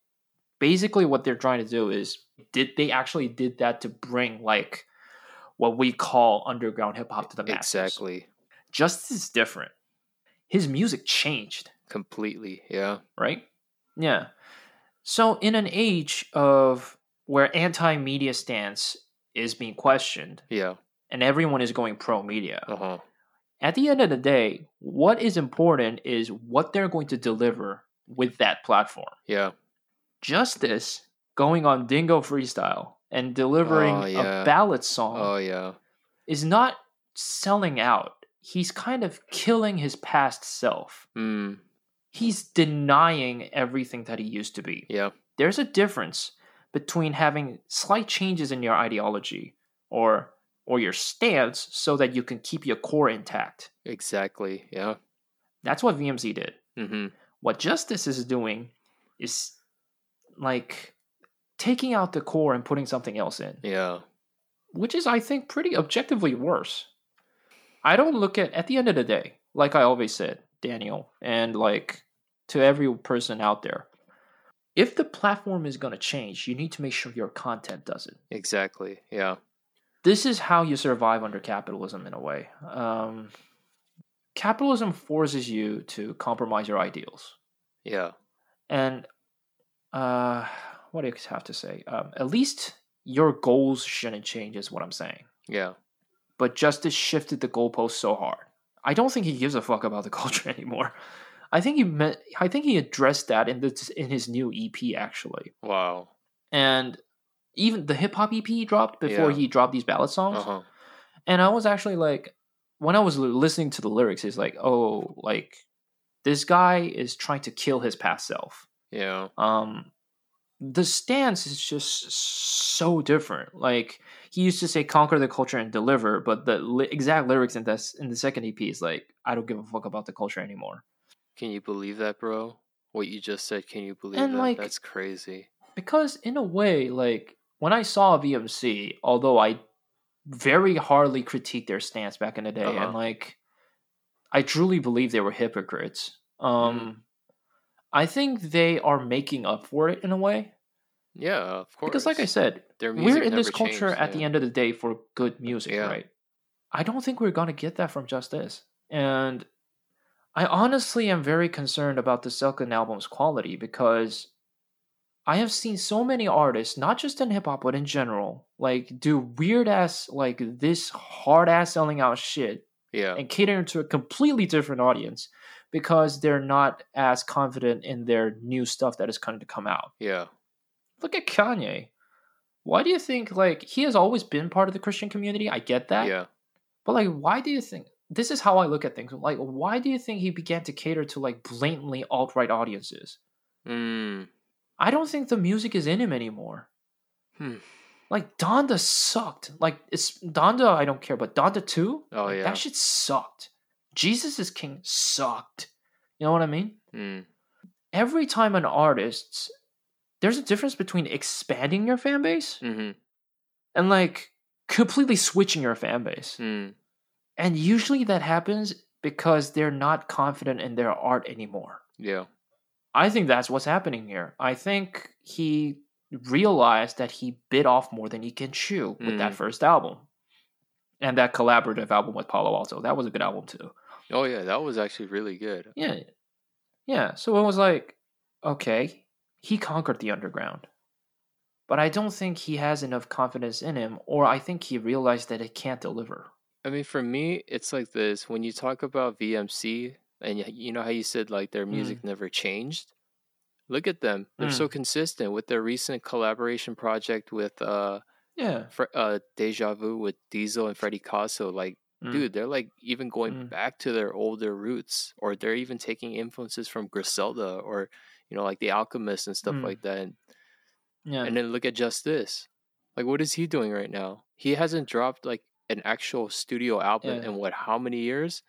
Speaker 2: basically, what they're trying to do is did they actually did that to bring like what we call underground hip hop to the masses?
Speaker 1: Exactly.
Speaker 2: Justhis is different. His music changed,
Speaker 1: Completely. Yeah.
Speaker 2: right? Yeah. So in an age of where anti-media stance is being questioned
Speaker 1: Yeah.
Speaker 2: And everyone is going pro media,
Speaker 1: Uh huh.
Speaker 2: at the end of the day, what is important is what they're going to deliver with that platform.
Speaker 1: Yeah.
Speaker 2: Justhis going on Dingo Freestyle and delivering
Speaker 1: Oh, yeah.
Speaker 2: a ballad song
Speaker 1: Oh yeah.
Speaker 2: is not selling out. He's kind of killing his past self.
Speaker 1: Hmm.
Speaker 2: He's denying everything that he used to be.
Speaker 1: Yeah.
Speaker 2: There's a difference between having slight changes in your ideology or or your stance so that you can keep your core intact.
Speaker 1: Exactly. Yeah.
Speaker 2: That's what VMC did.
Speaker 1: Mm-hmm.
Speaker 2: What Justhis is doing is like taking out the core and putting something else in,
Speaker 1: Yeah.
Speaker 2: which is, I think, pretty objectively worse. I don't look at, at the end of the day, like I always said, Daniel, and like to every person out there, if the platform is going to change, you need to make sure your content doesn't.
Speaker 1: Exactly. Yeah.
Speaker 2: This is how you survive under capitalism in a way. Um, capitalism forces you to compromise your ideals.
Speaker 1: Yeah.
Speaker 2: And uh, what do you have to say? Um, at least your goals shouldn't change, is what I'm saying.
Speaker 1: Yeah.
Speaker 2: But Justhis shifted the goalpost so hard. I don't think he gives a fuck about the culture anymore. I think he meant. I think he addressed that in the in his new EP actually.
Speaker 1: Wow.
Speaker 2: And even the hip hop EP he dropped before
Speaker 1: Yeah.
Speaker 2: he dropped these ballad songs.
Speaker 1: Uh huh.
Speaker 2: And I was actually like, when I was listening to the lyrics, it's like, oh, like this guy is trying to kill his past self.
Speaker 1: Yeah.
Speaker 2: Um, the stance is just so different. Like he used to say, "Conquer the culture and deliver," but the li- exact lyrics in this in the second EP is like, "I don't give a fuck about the culture anymore."
Speaker 1: Can you believe that, bro? What you just said, can you believe
Speaker 2: And,
Speaker 1: that?
Speaker 2: like-
Speaker 1: That's crazy.
Speaker 2: because in a way like when i saw vmc although i very hardly critiqued their stance back in the day
Speaker 1: Uh-huh.
Speaker 2: and like i truly believe they were hypocrites um
Speaker 1: Mm-hmm.
Speaker 2: i think they are making up for it in a way
Speaker 1: Yeah, of course.
Speaker 2: because like i said
Speaker 1: Their
Speaker 2: we're in this culture
Speaker 1: changed,
Speaker 2: at the end of the day for good music
Speaker 1: Yeah.
Speaker 2: right i don't think we're gonna get that from Justhis. and i honestly am very concerned about the second album's quality because i have seen so many artists not just in hip-hop but in general like do weird ass like this hard ass selling out shit
Speaker 1: Yeah.
Speaker 2: and catering to a completely different audience because they're not as confident in their new stuff that is going to come out
Speaker 1: Yeah.
Speaker 2: look at Kanye. Why do you think like he has always been part of the Christian community? I get that.
Speaker 1: Yeah.
Speaker 2: But like why do you think this is how I look at things. Like why do you think he began to cater to like blatantly alt-right audiences?
Speaker 1: Mm.
Speaker 2: I don't think the music is in him anymore.
Speaker 1: Hmm.
Speaker 2: Like Donda sucked. Like it's Donda I don't care, but Donda 2?
Speaker 1: Oh
Speaker 2: like,
Speaker 1: yeah.
Speaker 2: That shit sucked. Jesus is King sucked. You know what I mean?
Speaker 1: Mm.
Speaker 2: Every time an artist there's a difference between expanding your fan base
Speaker 1: Mm-hmm.
Speaker 2: and like completely switching your fan base.
Speaker 1: Mm.
Speaker 2: And usually that happens because they're not confident in their art anymore.
Speaker 1: Yeah.
Speaker 2: I think that's what's happening here. I think he realized that he bit off more than he can chew with that
Speaker 1: Mm.
Speaker 2: first album. And that collaborative album with Paloalto. That was a good album too.
Speaker 1: Oh yeah, that was actually really good.
Speaker 2: Yeah. Yeah. So it was like, okay, he conquered the underground. But I don't think he has enough confidence in him, or I think he realized that it can't deliver.
Speaker 1: I mean, for me, it's like this. When you talk about VMC, and you know how you said like their music never changed. Look at them; they're so consistent with their recent collaboration project with uh,
Speaker 2: Yeah.
Speaker 1: Fre- uh, Deja Vu with Diesel and Freddie Casso. Like,
Speaker 2: Mm.
Speaker 1: dude, they're like even going
Speaker 2: Mm.
Speaker 1: back to their older roots, or they're even taking influences from Griselda, or you know, like the Alchemist and stuff
Speaker 2: Mm.
Speaker 1: like that. And,
Speaker 2: Yeah.
Speaker 1: and then look at Justhis. Like, what is he doing right now? He hasn't dropped like an actual studio album
Speaker 2: Yeah.
Speaker 1: in what? How many years?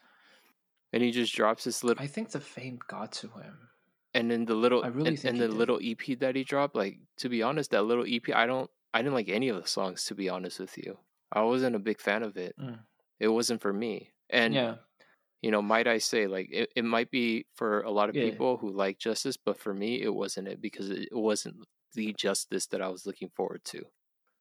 Speaker 1: And he just drops this little,
Speaker 2: I think the fame got to him.
Speaker 1: and then the little,
Speaker 2: I really
Speaker 1: and,
Speaker 2: think
Speaker 1: and the
Speaker 2: did.
Speaker 1: little EP that he dropped. Like, to be honest, that little EP, I don't, I didn't like any of the songs. To be honest with you, I wasn't a big fan of it.
Speaker 2: Mm.
Speaker 1: It wasn't for me. And
Speaker 2: yeah.
Speaker 1: you know, might I say, like it, it might be for a lot of
Speaker 2: Yeah.
Speaker 1: people who like Justhis, but for me, it wasn't it because it wasn't the Justhis that I was looking forward to.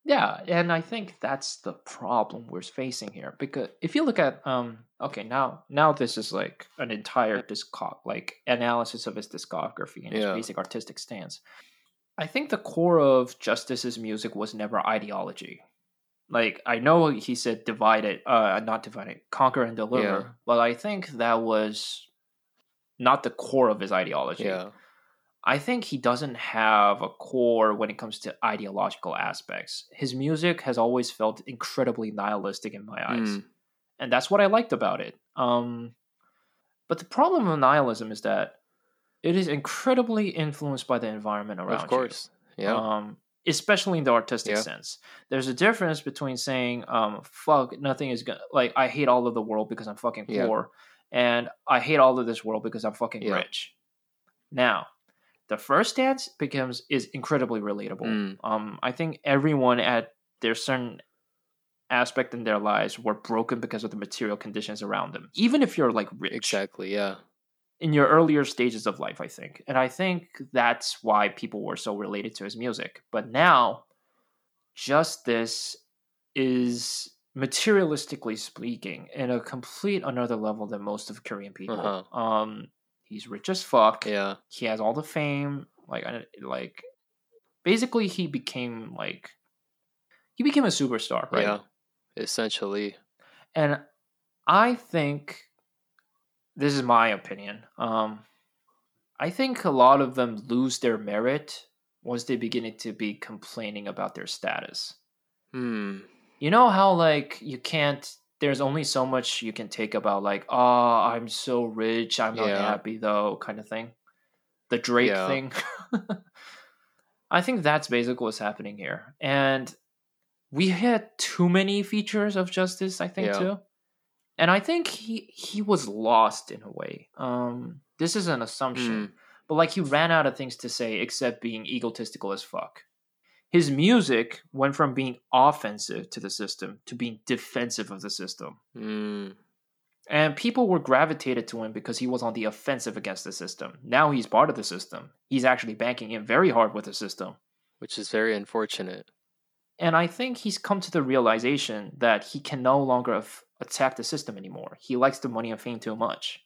Speaker 2: Yeah, and I think that's the problem we're facing here. Because if you look at um okay, now now this is like an entire discog like analysis of his discography and his basic artistic stance. I think the core of Justhis's music was never ideology. Like I know he said divide it, uh not divide it, conquer and deliver,
Speaker 1: Yeah.
Speaker 2: but I think that was not the core of his ideology.
Speaker 1: Yeah,
Speaker 2: I think he doesn't have a core when it comes to ideological aspects. His music has always felt incredibly nihilistic in my eyes,
Speaker 1: Mm.
Speaker 2: and that's what I liked about it. Um, but the problem with nihilism is that it is incredibly influenced by the environment around
Speaker 1: of course.
Speaker 2: you.
Speaker 1: Yeah,
Speaker 2: Um, especially in the artistic
Speaker 1: Yeah.
Speaker 2: sense. There's a difference between saying, um, "Fuck, nothing is gonna like I hate all of the world because I'm fucking
Speaker 1: Yeah.
Speaker 2: poor," and I hate all of this world because I'm fucking
Speaker 1: Yeah.
Speaker 2: rich. Now, the first dance becomes is incredibly relatable.
Speaker 1: Mm.
Speaker 2: Um, I think everyone at their certain aspect in their lives were broken because of the material conditions around them. Even if you're like rich,
Speaker 1: exactly. Yeah,
Speaker 2: in your earlier stages of life, I think. And I think that's why people were so related to his music. But now, Justhis is materialistically speaking, in a complete another level than most of Korean people.
Speaker 1: Uh-huh.
Speaker 2: Um, he's rich as fuck.
Speaker 1: Yeah.
Speaker 2: He has all the fame. Like, I- like, basically, he became like, he became a superstar, right?
Speaker 1: Yeah. Essentially.
Speaker 2: And I think this is my opinion. Um, I think a lot of them lose their merit once they begin to be complaining about their status.
Speaker 1: Hmm.
Speaker 2: You know how like you can't there's only so much you can take about like, oh, I'm so rich, I'm not
Speaker 1: Yeah.
Speaker 2: happy though, kind of thing. The Drake
Speaker 1: Yeah.
Speaker 2: thing. I think that's basically what's happening here. And we had too many features of Justhis, I think,
Speaker 1: Yeah.
Speaker 2: too. And I think he he was lost in a way. Um this is an assumption.
Speaker 1: Mm.
Speaker 2: But like he ran out of things to say except being egotistical as fuck. His music went from being offensive to the system to being defensive of the system.
Speaker 1: Mm.
Speaker 2: And people were gravitated to him because he was on the offensive against the system. Now he's part of the system. He's actually banking in very hard with the system.
Speaker 1: Which is very unfortunate.
Speaker 2: And I think he's come to the realization that he can no longer af- attack the system anymore. He likes the money and fame too much.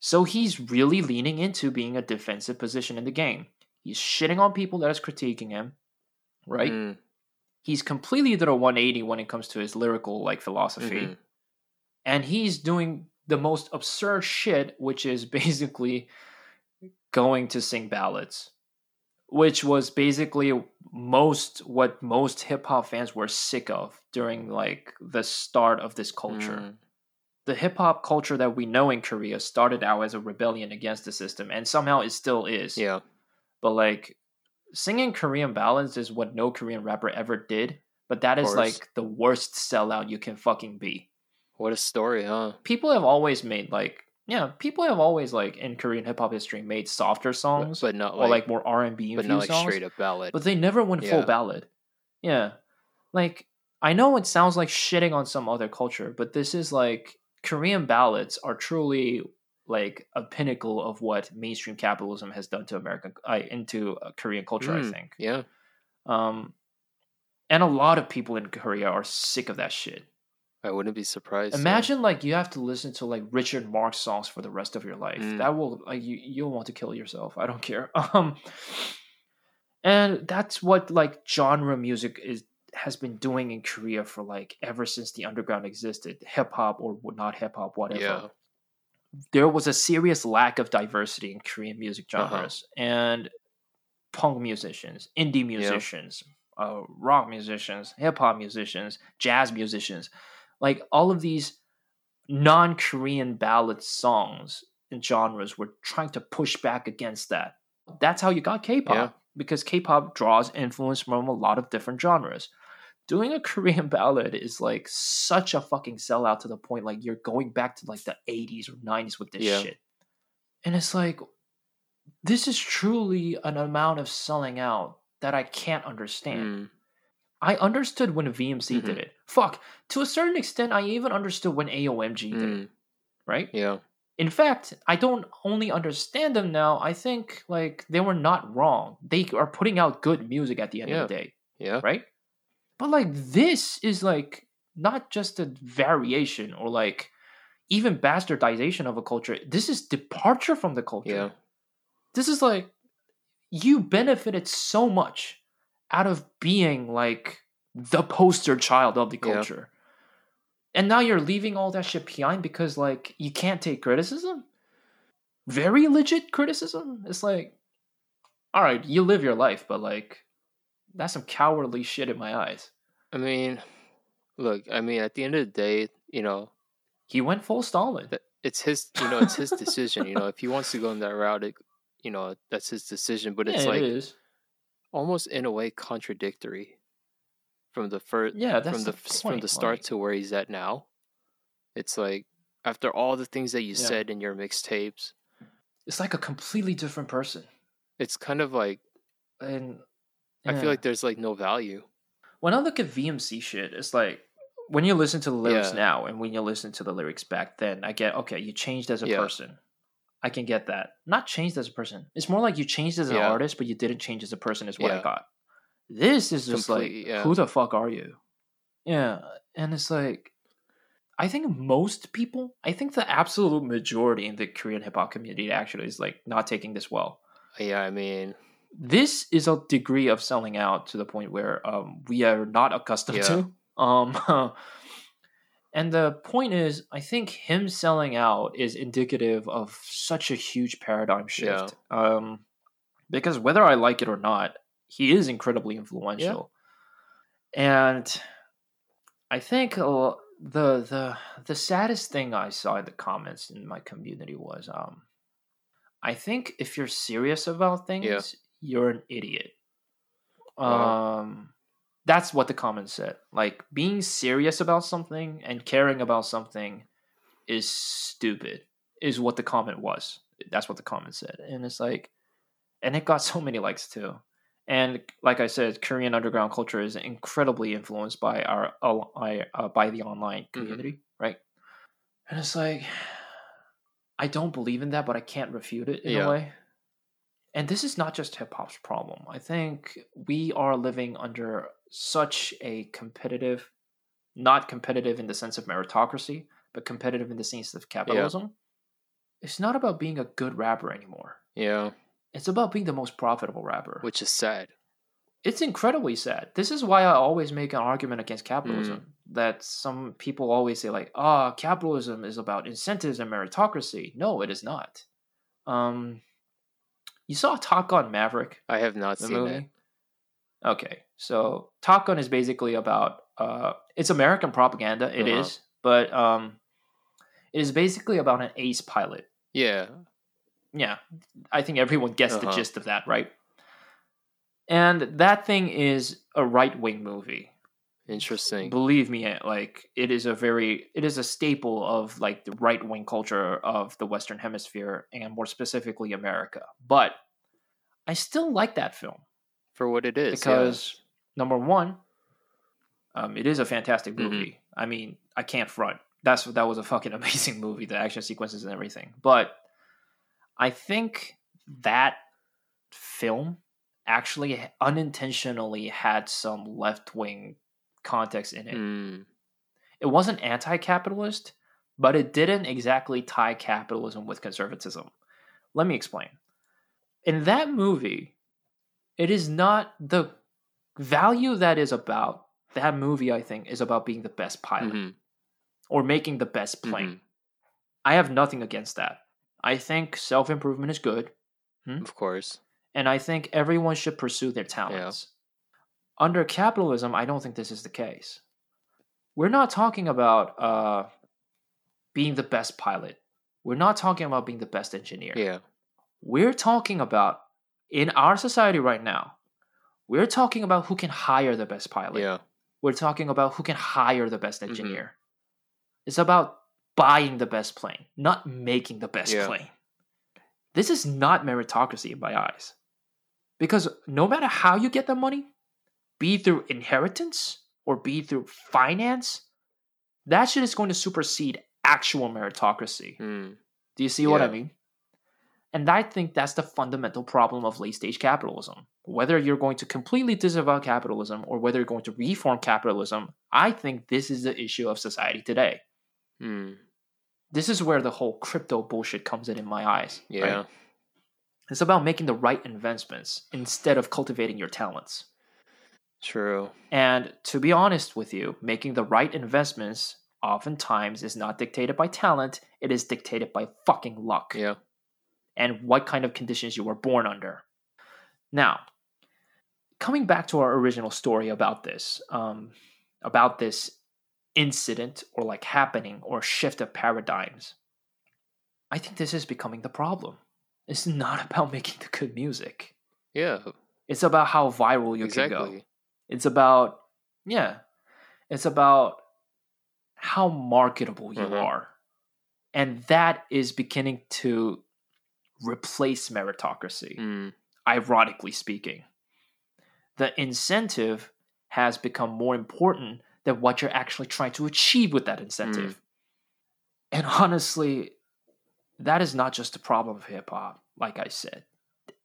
Speaker 2: So he's really leaning into being a defensive position in the game. He's shitting on people that is critiquing him, right?
Speaker 1: Mm.
Speaker 2: He's completely did a 180 when it comes to his lyrical like philosophy.
Speaker 1: Mhm.
Speaker 2: And he's doing the most absurd shit, which is basically going to sing ballads. Which was basically most what most hip hop fans were sick of during like the start of this culture.
Speaker 1: Mm.
Speaker 2: The hip hop culture that we know in Korea started out as a rebellion against the system, and somehow it still is.
Speaker 1: Yeah.
Speaker 2: But like singing Korean ballads is what no Korean rapper ever did. But that is like the worst sellout you can fucking be.
Speaker 1: What a story, huh?
Speaker 2: People have always made like yeah, people have always like in Korean hip hop history made softer songs
Speaker 1: but not
Speaker 2: or
Speaker 1: like,
Speaker 2: like more R and B
Speaker 1: but not like
Speaker 2: songs.
Speaker 1: straight up ballad.
Speaker 2: But they never went full ballad. Yeah. Like I know it sounds like shitting on some other culture, but this is like Korean ballads are truly like a pinnacle of what mainstream capitalism has done to American uh, into uh, Korean culture, I
Speaker 1: Mm,
Speaker 2: think.
Speaker 1: Yeah.
Speaker 2: Um and a lot of people in Korea are sick of that shit.
Speaker 1: I wouldn't be surprised. so.
Speaker 2: Imagine like you have to listen to like Richard Marx songs for the rest of your life.
Speaker 1: Mm.
Speaker 2: That will like you you'll want to kill yourself. I don't care. Um and that's what like genre music is has been doing in Korea for like ever since the underground existed. Hip hop or not hip hop, whatever.
Speaker 1: Yeah.
Speaker 2: There was a serious lack of diversity in Korean music
Speaker 1: Uh-huh.
Speaker 2: genres and punk musicians, indie musicians, uh, rock musicians, hip hop musicians, jazz musicians, like all of these non Korean ballad songs and genres were trying to push back against that. That's how you got K pop
Speaker 1: Yeah.
Speaker 2: because K pop draws influence from a lot of different genres. Doing a Korean ballad is like such a fucking sellout to the point like you're going back to like the 80s or 90s with this
Speaker 1: Yeah.
Speaker 2: shit. And it's like, this is truly an amount of selling out that I can't understand.
Speaker 1: Mm.
Speaker 2: I understood when VMC did
Speaker 1: Mhm.
Speaker 2: it. Fuck. To a certain extent, I even understood when AOMG did it,
Speaker 1: Mm.
Speaker 2: right?
Speaker 1: Yeah.
Speaker 2: In fact, I don't only understand them now, I think like they were not wrong. They are putting out good music at the end of the day,
Speaker 1: Yeah.
Speaker 2: right? But like this is like not just a variation or like even bastardization of a culture. This is departure from the culture.
Speaker 1: Yeah.
Speaker 2: This is like you benefited so much out of being like the poster child of the
Speaker 1: Yeah.
Speaker 2: culture. And now you're leaving all that shit behind because like you can't take criticism? Very legit criticism? It's like all right, you live your life, but like that's some cowardly shit in my eyes.
Speaker 1: I mean, look, I mean, at the end of the day, you know,
Speaker 2: He went full Stalin.
Speaker 1: it's his, you know, it's his decision. You know, if he wants to go in that route, it, you know, that's his decision. But it's
Speaker 2: yeah,
Speaker 1: like
Speaker 2: it is.
Speaker 1: almost in a way contradictory from the first,
Speaker 2: Yeah, that's
Speaker 1: from the,
Speaker 2: the
Speaker 1: from the start
Speaker 2: like-
Speaker 1: to where he's at now. It's like after all the things that you
Speaker 2: Yeah.
Speaker 1: said in your mixtapes,
Speaker 2: It's like a completely different person.
Speaker 1: it's kind of like
Speaker 2: And
Speaker 1: I feel like there's like no value.
Speaker 2: when I look at VMC shit, it's like when you listen to the lyrics
Speaker 1: Yeah.
Speaker 2: now and when you listen to the lyrics back then, I get okay, you changed as a
Speaker 1: Yeah.
Speaker 2: person. I can get that. Not changed as a person. It's more like you changed as an
Speaker 1: Yeah.
Speaker 2: artist, but you didn't change as a person. Is what I got. This is just
Speaker 1: Complete-
Speaker 2: like,
Speaker 1: yeah.
Speaker 2: who the fuck are you? Yeah, and it's like I think most people, I think the absolute majority in the Korean hip hop community actually is like not taking this well.
Speaker 1: Yeah, I mean,
Speaker 2: This is a degree of selling out to the point where um, we are not accustomed
Speaker 1: Yeah.
Speaker 2: to. Um, and the point is, I think him selling out is indicative of such a huge paradigm shift. Um, because whether I like it or not, he is incredibly influential. And I think uh, the the the saddest thing I saw in the comments in my community was um I think if you're serious about things, you're an idiot.
Speaker 1: Wow.
Speaker 2: Um that's what the comment said. Like being serious about something and caring about something is stupid is what the comment was. That's what the comment said. And it's like and it got so many likes too. And like I said, Korean underground culture is incredibly influenced by our uh, by the online community, right? And it's like I don't believe in that, but I can't refute it in
Speaker 1: Yeah.
Speaker 2: a way. And this is not just hip hop's problem. I think we are living under such a competitive, not competitive in the sense of meritocracy, but competitive in the sense of capitalism. It's not about being a good rapper anymore.
Speaker 1: yeah,
Speaker 2: It's about being the most profitable rapper.
Speaker 1: which is sad.
Speaker 2: it's incredibly sad. This is why I always make an argument against capitalism.
Speaker 1: Mm.
Speaker 2: That some people always say, like, ah, capitalism is about incentives and meritocracy. No, it is not. Um, you saw Top Gun Maverick,
Speaker 1: I have not seen
Speaker 2: movie.
Speaker 1: it.
Speaker 2: Okay, so Top Gun is basically about uh, it's American propaganda. It is,
Speaker 1: Uh-huh.
Speaker 2: but um, it is basically about an ace pilot.
Speaker 1: Yeah,
Speaker 2: Yeah, I think everyone gets the
Speaker 1: Uh-huh.
Speaker 2: gist of that, right? And that thing is a right wing movie.
Speaker 1: Interesting.
Speaker 2: Believe me, eh, like it is a very it is a staple of like the right wing culture of the Western Hemisphere and more specifically America. But I still like that film
Speaker 1: For what it is, yeah.
Speaker 2: because number one, um, it is a fantastic
Speaker 1: Mhm.
Speaker 2: movie. I mean, I can't front. That's that was a fucking amazing movie. The action sequences and everything. But I think that film actually unintentionally had some left wing context in it.
Speaker 1: Mm,
Speaker 2: It wasn't anti capitalist, but it didn't exactly tie capitalism with conservatism. Let me explain. In that movie, it is not the value that is about that movie, I think, is about being the best pilot
Speaker 1: mhm,
Speaker 2: or making the best plane.
Speaker 1: mhm.
Speaker 2: I have nothing against that. I think self improvement is good.
Speaker 1: Of course.
Speaker 2: and I think everyone should pursue their talents. Under capitalism, I don't think this is the case. We're not talking about uh, being the best pilot. We're not talking about being the best engineer.
Speaker 1: Yeah.
Speaker 2: We're talking about in our society right now. We're talking about who can hire the best pilot.
Speaker 1: Yeah.
Speaker 2: We're talking about who can hire the best
Speaker 1: Mhm.
Speaker 2: engineer. It's about buying the best plane, not making the best
Speaker 1: Yeah.
Speaker 2: plane. This is not meritocracy in my eyes. Because no matter how you get the money, be through inheritance or be through finance, that shit is going to supersede actual meritocracy.
Speaker 1: Mm,
Speaker 2: Do you see what I mean? And I think that's the fundamental problem of late stage capitalism. Whether you're going to completely disavow capitalism or whether you're going to reform capitalism, I think this is the issue of society today.
Speaker 1: mm,
Speaker 2: This is where the whole crypto bullshit comes in in my eyes. right?
Speaker 1: yeah.
Speaker 2: It's about making the right investments instead of cultivating your talents.
Speaker 1: True.
Speaker 2: And to be honest with you, making the right investments oftentimes is not dictated by talent, it is dictated by fucking luck.
Speaker 1: Yeah.
Speaker 2: and what kind of conditions you were born under. Now, coming back to our original story about this, um, about this incident or like happening or shift of paradigms, I think this is becoming the problem. It's not about making the good music.
Speaker 1: Yeah.
Speaker 2: It's about how viral you can go. It's about yeah. It's about how marketable you
Speaker 1: Mhm.
Speaker 2: are. And that is beginning to replace meritocracy,
Speaker 1: Mm,
Speaker 2: ironically speaking. The incentive has become more important than what you're actually trying to achieve with that incentive. And honestly, that is not just a problem of hip hop, like I said.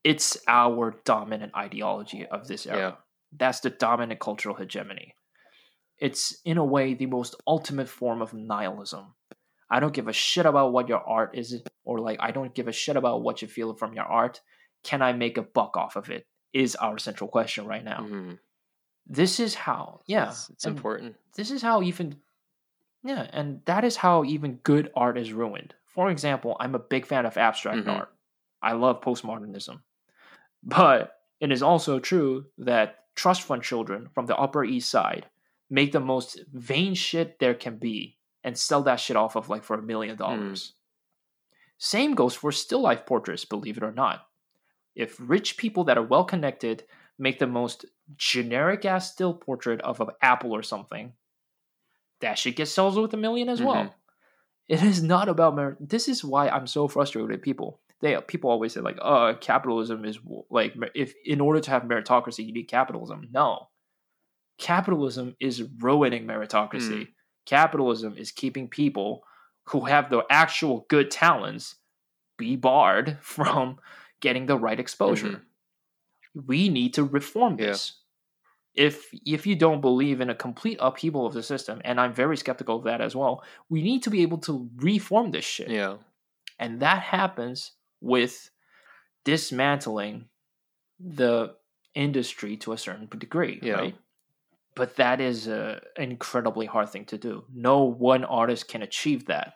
Speaker 2: It's our dominant ideology of this era. That's the dominant cultural hegemony. It's in a way the most ultimate form of nihilism. I don't give a shit about what your art is, or like I don't give a shit about what you feel from your art. Can I make a buck off of it? Is our central question right now.
Speaker 1: hmm
Speaker 2: This is how, yeah,
Speaker 1: It's, it's important.
Speaker 2: this is how even yeah and that is how even good art is ruined for example i'm a big fan of abstract
Speaker 1: Mhm.
Speaker 2: art i love postmodernism but it is also true that trust fund children from the upper east side make the most vain shit there can be and sell that shit off of like for a million dollars same goes for still life portraits believe it or not if rich people that are well connected make the most generic ass still portrait of an apple or something that shit gets sold with a million as well.
Speaker 1: Mhm.
Speaker 2: It is not about merit. This is why I'm so frustrated with people. They people always say like, "Oh, capitalism is like if in order to have meritocracy, you need capitalism." No, capitalism is ruining meritocracy.
Speaker 1: Mm.
Speaker 2: Capitalism is keeping people who have the actual good talents be barred from getting the right exposure. We need to reform
Speaker 1: Yeah.
Speaker 2: this if if you don't believe in a complete upheaval of the system, and I'm very skeptical of that as well, we need to be able to reform this shit.
Speaker 1: Yeah.
Speaker 2: And that happens with dismantling the industry to a certain degree,
Speaker 1: Yeah.
Speaker 2: right? But that is an incredibly hard thing to do. No one artist can achieve that.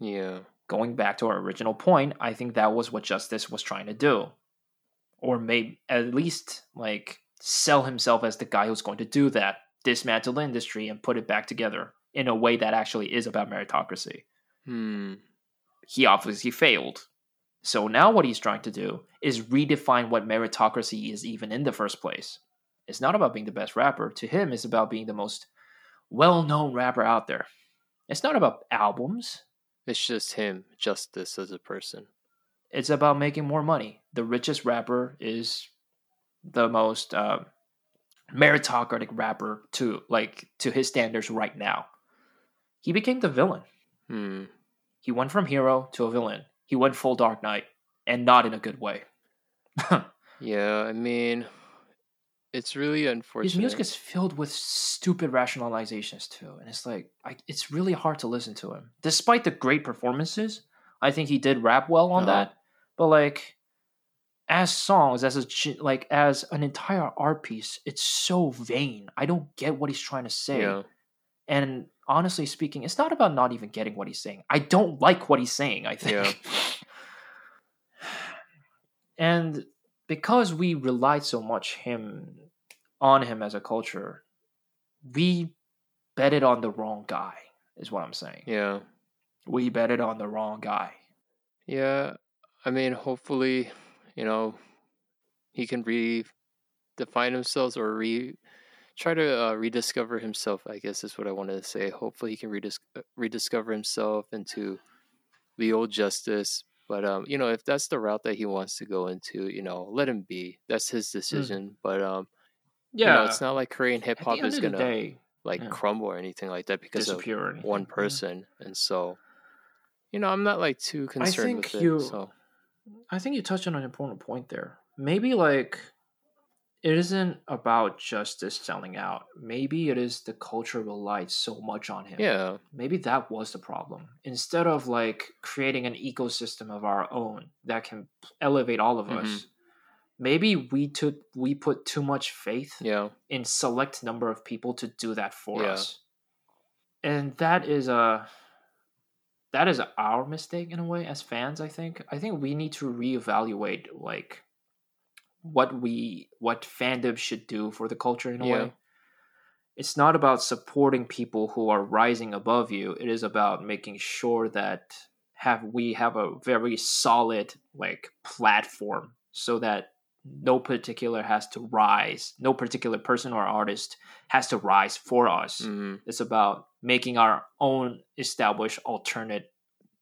Speaker 1: Yeah.
Speaker 2: Going back to our original point, I think that was what Justhis was trying to do. Or maybe at least like sell himself as the guy who's going to do that, dismantle the industry and put it back together in a way that actually is about meritocracy.
Speaker 1: Hmm.
Speaker 2: He obviously failed. So now what he's trying to do is redefine what meritocracy is even in the first place. It's not about being the best rapper. To him, it's about being the most well-known rapper out there. It's not about albums.
Speaker 1: It's just him, Justhis as a person.
Speaker 2: it's about making more money. The richest rapper is the most uh, meritocratic rapper to like to his standards right now. He became the villain.
Speaker 1: Hmm.
Speaker 2: He went from hero to a villain. He went full Dark Knight, and not in a good way.
Speaker 1: Yeah. I mean, it's really unfortunate.
Speaker 2: His music is filled with stupid rationalizations too, and it's like I, it's really hard to listen to him. Despite the great performances, I think he did rap well on
Speaker 1: Uh-huh.
Speaker 2: that. But like, as songs, as a like as an entire art piece, it's so vain. I don't get what he's trying to say.
Speaker 1: Yeah.
Speaker 2: And honestly speaking, it's not about not even getting what he's saying. I don't like what he's saying. I think. and because we relied so much him on him as a culture, we betted on the wrong guy. Is what I'm saying.
Speaker 1: Yeah.
Speaker 2: We betted on the wrong guy.
Speaker 1: Yeah. I mean, hopefully, you know, he can redefine himself or re try to uh, rediscover himself. I guess is what I wanted to say. Hopefully, he can redis- uh, rediscover himself into the old Justhis. But um, you know, if that's the route that he wants to go into, you know, let him be. That's his decision. But um, you know, it's not like Korean hip hop is gonna
Speaker 2: day,
Speaker 1: like
Speaker 2: yeah.
Speaker 1: crumble or anything like that because of
Speaker 2: disappear. anything.
Speaker 1: one
Speaker 2: Yeah.
Speaker 1: person. And so, you know, I'm not like too concerned
Speaker 2: think
Speaker 1: with
Speaker 2: you-
Speaker 1: it. So
Speaker 2: I think you touched on an important point there. Maybe like it isn't about Justhis selling out. Maybe it is the culture relied so much on him.
Speaker 1: yeah,
Speaker 2: Maybe that was the problem. Instead of like creating an ecosystem of our own that can elevate all of
Speaker 1: Mm-hmm.
Speaker 2: us, maybe we took we put too much faith
Speaker 1: yeah,
Speaker 2: in select number of people to do that for
Speaker 1: Yeah.
Speaker 2: us. And that is a that is our mistake in a way as fans, I think. I think we need to reevaluate like what we what fandom should do for the culture in a
Speaker 1: Yeah.
Speaker 2: way. It's not about supporting people who are rising above you. It is about making sure that have we have a very solid like platform so that no particular has to rise no particular person or artist has to rise for us
Speaker 1: hmm
Speaker 2: it's about making our own established alternate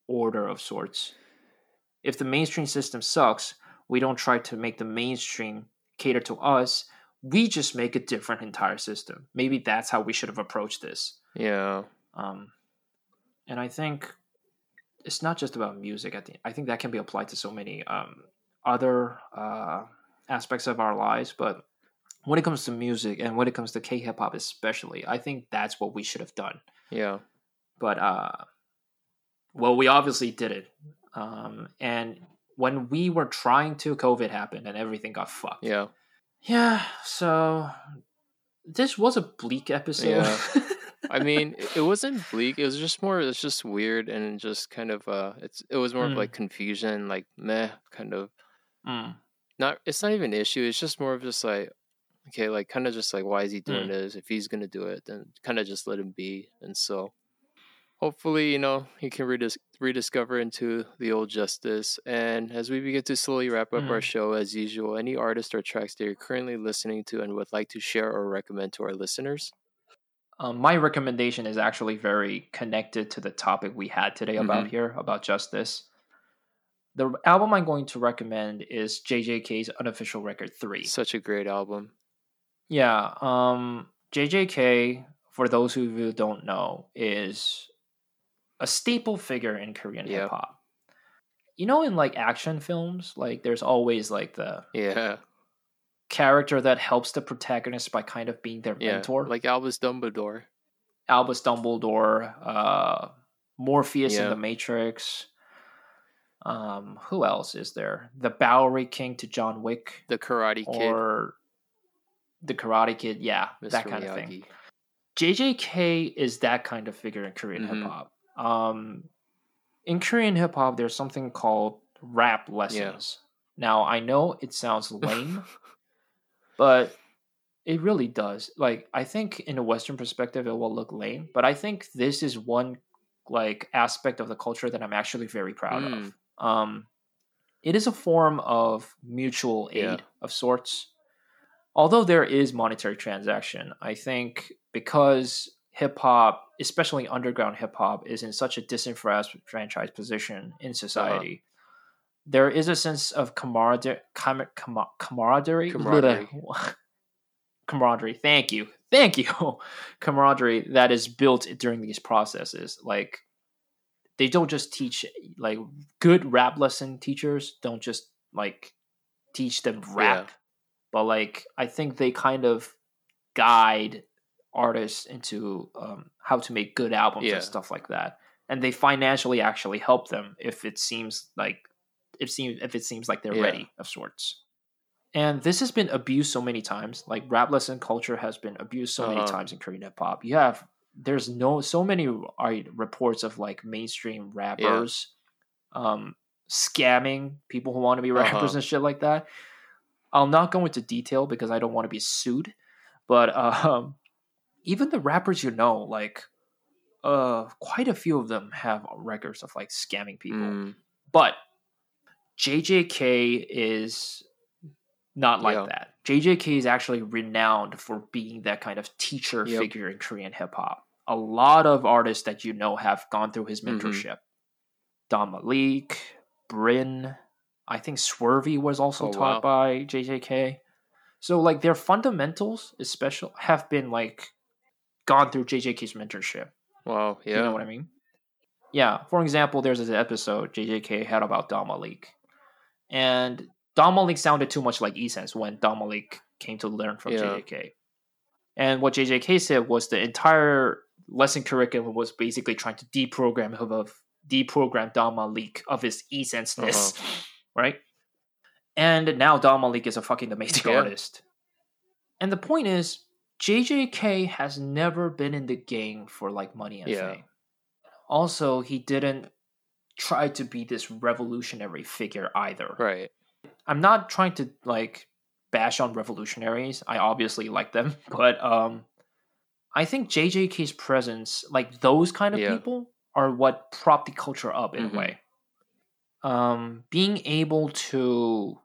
Speaker 2: order of sorts if the mainstream system sucks we don't try to make the mainstream cater to us we just make a different entire system maybe that's how we should have approached this
Speaker 1: yeah,
Speaker 2: um, and I think it's not just about music. I think I think that can be applied to so many um, other uh, aspects of our lives. But when it comes to music and when it comes to K hip hop especially, I think that's what we should have done.
Speaker 1: Yeah.
Speaker 2: But uh well we obviously did it. Um and when we were trying to COVID happened and everything got fucked.
Speaker 1: Yeah.
Speaker 2: Yeah, so this was a bleak episode.
Speaker 1: Yeah. I mean, it- wasn't bleak. It was just more. It's just weird and just kind of. Uh, it's. It was more of
Speaker 2: Mm.
Speaker 1: like confusion, like meh, kind of.
Speaker 2: Mm,
Speaker 1: Not. It's not even an issue. It's just more of just like, okay, like kind of just like, why is he
Speaker 2: Mm.
Speaker 1: doing this? If he's gonna do it, then kind of just let him be. And so, hopefully, you know, he can redis- rediscover into the old Justhis. And as we begin to slowly wrap up our
Speaker 2: Mm.
Speaker 1: show, as usual, any artist or tracks that you're currently listening to and would like to share or recommend to our listeners.
Speaker 2: Um, my recommendation is actually very connected to the topic we had today about
Speaker 1: Mhm.
Speaker 2: here about Justhis. The album I'm going to recommend is JJK's Unofficial Record 3.
Speaker 1: Such a great album.
Speaker 2: Yeah, um JJK for those of you who don't know is a staple figure in Korean
Speaker 1: Yep.
Speaker 2: hip hop. You know in like action films, like there's always like the
Speaker 1: Yeah.
Speaker 2: character that helps the protagonist by kind of being their
Speaker 1: Yeah.
Speaker 2: mentor.
Speaker 1: Like Albus Dumbledore.
Speaker 2: Albus Dumbledore, uh, Morpheus in the Matrix. Um, who else is there? The Bowery King to John Wick,
Speaker 1: The Karate Kid.
Speaker 2: or the Karate Kid? Yeah,
Speaker 1: Mr.
Speaker 2: that kind of thing.
Speaker 1: Miyagi.
Speaker 2: JJK is that kind of figure in Korean
Speaker 1: Mhm.
Speaker 2: hip hop. Um, in Korean hip hop, there's something called rap lessons. Now I know it sounds lame, but it really does. Like I think in a Western perspective, it will look lame, but I think this is one like aspect of the culture that I'm actually very proud of.
Speaker 1: Mm.
Speaker 2: Um, it is a form of mutual aid
Speaker 1: Yeah.
Speaker 2: of sorts. Although there is monetary transaction, I think because hip hop, especially underground hip hop, is in such a disenfranchised position in uh-huh. society, there is a sense of camaraderie. Com- com- camaraderie.
Speaker 1: Camaraderie.
Speaker 2: camaraderie. Thank you, thank you. camaraderie that is built during these processes, like they don't just teach like good rap lesson teachers don't just like teach them rap but like i think they kind of guide artists into um, how to make good albums
Speaker 1: Yeah.
Speaker 2: and stuff like that and they financially actually help them if it seems like if seems if it seems like they're
Speaker 1: Yeah.
Speaker 2: ready of sorts and this has been abused so many times like rap lesson culture has been abused so many
Speaker 1: Uh-huh.
Speaker 2: times in korean hip hop you have there's no so many reports of like mainstream rappers um scamming people who want to be
Speaker 1: Uh-huh.
Speaker 2: rappers and shit like that i'll not go into detail because i don't want to be sued but um even the rappers you know like uh quite a few of them have records of like scamming people
Speaker 1: Mm.
Speaker 2: but JJK is not like
Speaker 1: Yeah.
Speaker 2: that. JJK is actually renowned for being that kind of teacher
Speaker 1: Yep.
Speaker 2: figure in Korean hip hop. A lot of artists that you know have gone through his
Speaker 1: Mhm.
Speaker 2: mentorship. Don Malik, Bryn, I think Swervy was also
Speaker 1: Oh,
Speaker 2: taught
Speaker 1: wow.
Speaker 2: by JJK. So like their fundamentals, especially, have been like gone through JJK's mentorship.
Speaker 1: Wow. yeah.
Speaker 2: You know what I mean? Yeah. For example, there's an episode JJK had about Don Malik. And Don Malik sounded too much like E-Sense when Don Malik came to learn from
Speaker 1: Yeah.
Speaker 2: JJK. And what JJK said was the entire lesson curriculum was basically trying to deprogram him of deprogram Don Malik of his E-Sense-ness.
Speaker 1: Uh-huh.
Speaker 2: Right? And now Don Malik is a fucking amazing
Speaker 1: Yeah.
Speaker 2: artist. And the point is, JJK has never been in the game for like money and
Speaker 1: Yeah.
Speaker 2: fame. Also, he didn't try to be this revolutionary figure either.
Speaker 1: Right.
Speaker 2: I'm not trying to like bash on revolutionaries. I obviously like them, but um I think JJK's presence, like those kind of
Speaker 1: Yeah.
Speaker 2: people, are what prop the culture up in
Speaker 1: Mhm.
Speaker 2: a way. Um, being able to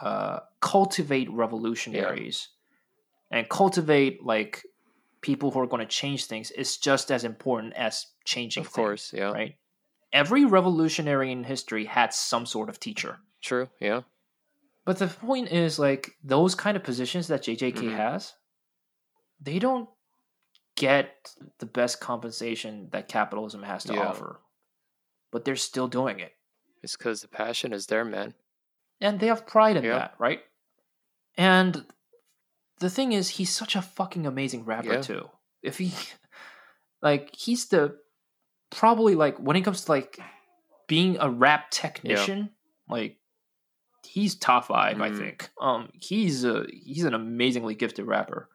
Speaker 2: uh, cultivate revolutionaries and cultivate like people who are going to change things is just as important as changing.
Speaker 1: Of
Speaker 2: things,
Speaker 1: course. Yeah.
Speaker 2: right? Every revolutionary in history had some sort of teacher.
Speaker 1: True. Yeah.
Speaker 2: But the point is, like those kind of positions that JJK
Speaker 1: Mhm.
Speaker 2: has, they don't get the best compensation that capitalism has to
Speaker 1: Yeah.
Speaker 2: offer. But they're still doing it,
Speaker 1: It's because the passion is there, man.
Speaker 2: and they have pride in
Speaker 1: Yeah.
Speaker 2: that, right? And the thing is, he's such a fucking amazing rapper
Speaker 1: Yeah.
Speaker 2: too. If he, like, he's the probably like when it comes to like being a rap technician, like he's top 5 I
Speaker 1: Mhm.
Speaker 2: think. Um, he's a he's an amazingly gifted rapper,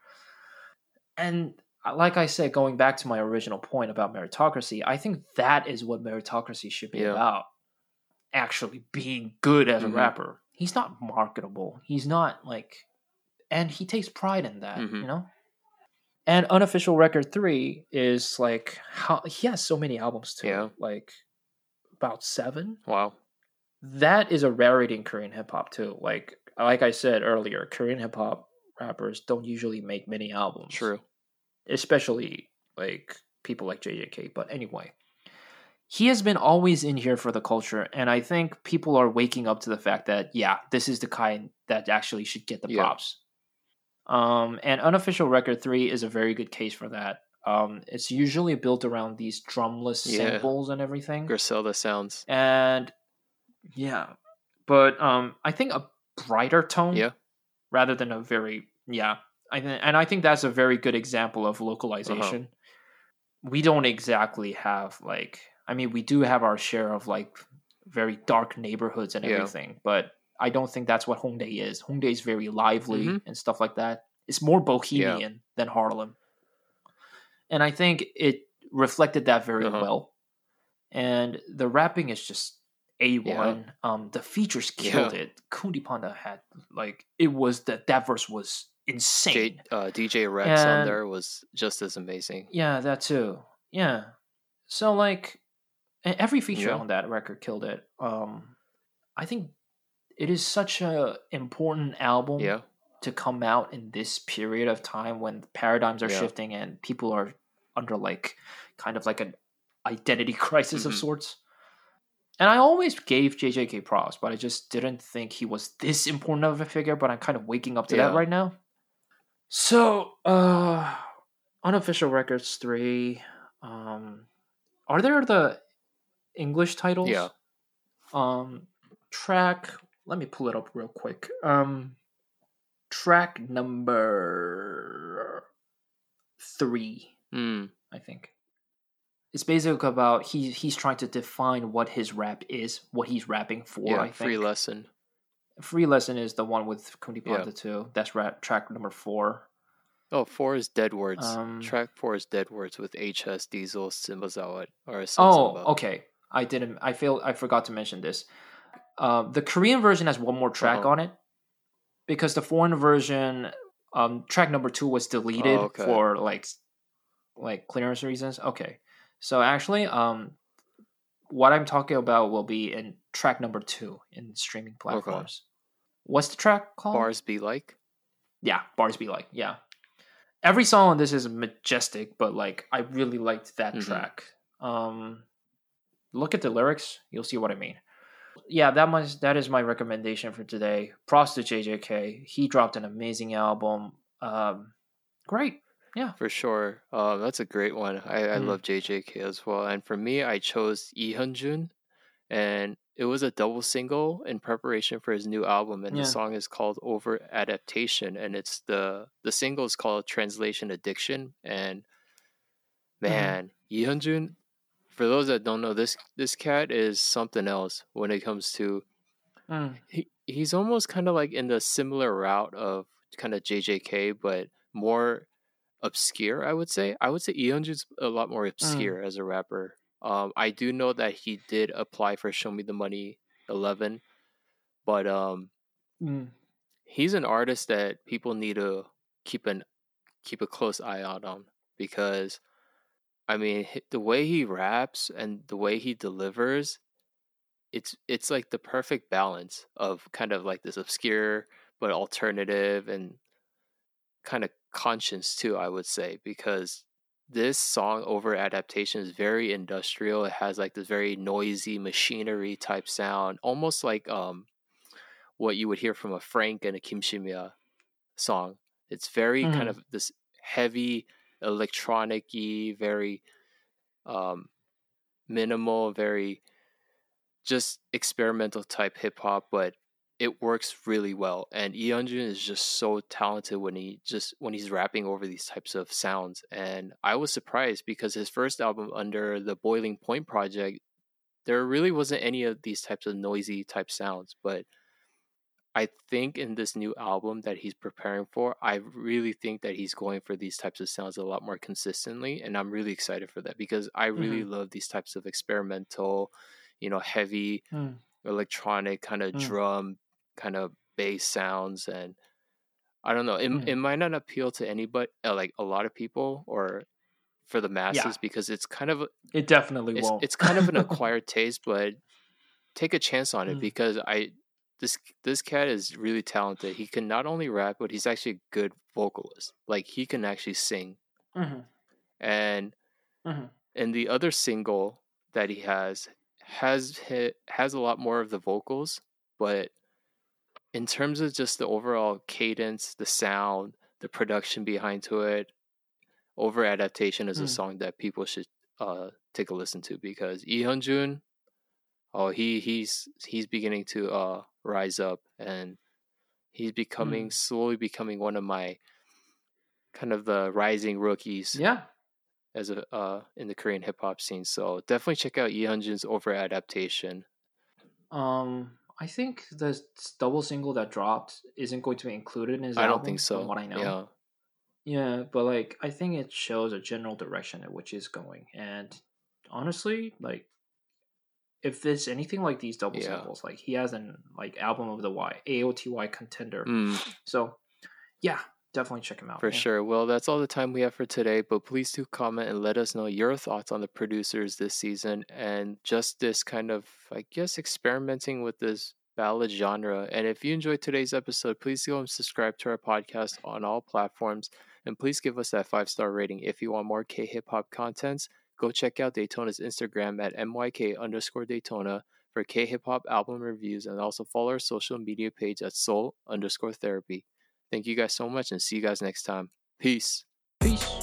Speaker 2: and uh, like I said, going back to my original point about meritocracy, I think that is what meritocracy should be
Speaker 1: Yeah.
Speaker 2: about. Actually, being good as
Speaker 1: Mhm.
Speaker 2: a rapper. He's not marketable. He's not like, and he takes pride in that.
Speaker 1: Mhm.
Speaker 2: You know. And unofficial record three is like how he has so many albums too.
Speaker 1: Yeah.
Speaker 2: Like about seven
Speaker 1: Wow.
Speaker 2: that is a rarity in Korean hip hop too. Like like I said earlier, Korean hip hop rappers don't usually make many albums.
Speaker 1: True.
Speaker 2: Especially like people like JJK. But anyway. He has been always in here for the culture, and I think people are waking up to the fact that yeah, this is the kind that actually should get the
Speaker 1: Yeah.
Speaker 2: props. Um, and unofficial record three is a very good case for that. Um, it's usually built around these drumless
Speaker 1: Yeah.
Speaker 2: samples and everything
Speaker 1: Griselda sounds.
Speaker 2: and yeah but um i think a brighter tone
Speaker 1: Yeah.
Speaker 2: rather than a very yeah I th- and i think that's a very good example of localization we don't exactly have like i mean we do have our share of like very dark neighborhoods and
Speaker 1: Yeah.
Speaker 2: everything but i don't think that's what hongdae is. Hongdae is very lively
Speaker 1: Mhm.
Speaker 2: and stuff like that. It's more bohemian than harlem. And i think it reflected that very
Speaker 1: Uh-huh.
Speaker 2: well. And the rapping is just a1 um the features killed
Speaker 1: Yeah.
Speaker 2: it. Kundi panda had like it was that that verse was insane.
Speaker 1: J, uh, DJ Rex on there was just as amazing.
Speaker 2: yeah that too. Yeah. So like every feature
Speaker 1: Yeah.
Speaker 2: on that record killed it. Um i think it is such a important album
Speaker 1: Yeah.
Speaker 2: to come out in this period of time when paradigms are
Speaker 1: Yeah.
Speaker 2: shifting and people are under like kind of like an identity crisis of
Speaker 1: Mhm.
Speaker 2: sorts. And I always gave JJK props, but I just didn't think he was this important of a figure, but I'm kind of waking up to that right now. So, uh unofficial records 3 um are there the English titles?
Speaker 1: Yeah.
Speaker 2: Um track let me pull it up real quick. Um track number 3
Speaker 1: Mm.
Speaker 2: I think. It's basically about he he's trying to define what his rap is, what he's rapping for.
Speaker 1: Yeah.
Speaker 2: I think.
Speaker 1: Free lesson.
Speaker 2: Free lesson is the one with Kundi
Speaker 1: Yeah.
Speaker 2: Panda too. That's rap track number four.
Speaker 1: Oh, four is Dead Words.
Speaker 2: Um,
Speaker 1: Track four is Dead Words with HS Diesel Simbazawa or
Speaker 2: Oh,
Speaker 1: Sensimba.
Speaker 2: okay. I didn't. I feel I forgot to mention this. Um, the Korean version has one more track
Speaker 1: Uh-huh.
Speaker 2: on it because the foreign version, um, track number two was deleted
Speaker 1: Oh, okay.
Speaker 2: for like, like clearance reasons. Okay, so actually, um, what I'm talking about will be in track number two in streaming platforms. What's the track called?
Speaker 1: Bars be like.
Speaker 2: Yeah, bars be like, yeah. Every song on this is majestic, but like I really liked that
Speaker 1: Mhm.
Speaker 2: track. Um look at the lyrics, you'll see what I mean. Yeah, that much that is my recommendation for today. Props to JJK. He dropped an amazing album. Um great. Yeah.
Speaker 1: For sure. Uh, that's a great one. I, I
Speaker 2: Mm.
Speaker 1: love JJK as well. And for me, I chose Lee Hyunjun. And it was a double single in preparation for his new album. And
Speaker 2: Yeah.
Speaker 1: the song is called Over Adaptation. And it's the the single is called Translation Addiction. And
Speaker 2: Mm-hmm.
Speaker 1: man, Lee Hyunjun, for those that don't know, this this cat is something else when it comes to
Speaker 2: Mm,
Speaker 1: he he's almost kind of like in the similar route of kind of JJK, but more obscure. I would say. I would say Hyunjun's a lot more obscure as a rapper. Um, I do know that he did apply for Show Me the Money Eleven, but um,
Speaker 2: mm,
Speaker 1: he's an artist that people need to keep an keep a close eye out on because I mean the way he raps and the way he delivers it's it's like the perfect balance of kind of like this obscure but alternative and kind of conscience too I would say because this song over adaptation is very industrial it has like this very noisy machinery type sound almost like um what you would hear from a Frank and a Kim Ximya song. It's very
Speaker 2: Mhm.
Speaker 1: kind of this heavy electronic-y, very um minimal, very just experimental type hip hop, but it works really well. And Lee Hyunjun is just so talented when he just when he's rapping over these types of sounds. And I was surprised because his first album under the Boiling Point project, there really wasn't any of these types of noisy type sounds. But I think in this new album that he's preparing for, I really think that he's going for these types of sounds a lot more consistently. And I'm really excited for that because I really
Speaker 2: Mm-hmm.
Speaker 1: love these types of experimental, you know, heavy
Speaker 2: Mm.
Speaker 1: electronic kind of
Speaker 2: Mm.
Speaker 1: drum kind of bass sounds and i don't know it,
Speaker 2: Mm.
Speaker 1: it might not appeal to anybody uh, like a lot of people or for the masses because it's kind of
Speaker 2: It definitely
Speaker 1: it's,
Speaker 2: won't.
Speaker 1: it's kind of an acquired taste but take a chance on it
Speaker 2: Mm.
Speaker 1: because i this this cat is really talented he can not only rap but he's actually a good vocalist like he can actually sing
Speaker 2: Mhm.
Speaker 1: and
Speaker 2: Mhm.
Speaker 1: and the other single that he has has hit has a lot more of the vocals but in terms of just the overall cadence the sound the production behind to it over adaptation is a
Speaker 2: Mm.
Speaker 1: song that people should uh take a listen to because Lee Hyunjun oh he he's he's beginning to uh rise up and he's becoming
Speaker 2: Mm.
Speaker 1: slowly becoming one of my kind of the rising rookies
Speaker 2: Yeah.
Speaker 1: as a uh in the Korean hip hop scene. So definitely check out Lee over adaptation.
Speaker 2: Um, I think the double single that dropped isn't going to be included in his
Speaker 1: I don't think so.
Speaker 2: From what I know.
Speaker 1: Yeah.
Speaker 2: Yeah, but like I think it shows a general direction at which is going. And honestly, like if it's anything like these double
Speaker 1: Yeah.
Speaker 2: singles, like he has an like album of the Y AOTY contender.
Speaker 1: Mm,
Speaker 2: So yeah, definitely check him out.
Speaker 1: for
Speaker 2: man.
Speaker 1: sure. Well, that's all the time we have for today, but please do comment and let us know your thoughts on the producers this season and just this kind of, I guess, experimenting with this ballad genre. And if you enjoyed today's episode, please go and subscribe to our podcast on all platforms. And please give us that five star rating. If you want more K hip hop contents, go check out Daytona's Instagram at myk underscore Daytona for K hip hop album reviews and also follow our social media page at soul underscore therapy. Thank you guys so much and see you guys next time. Peace.
Speaker 2: Peace.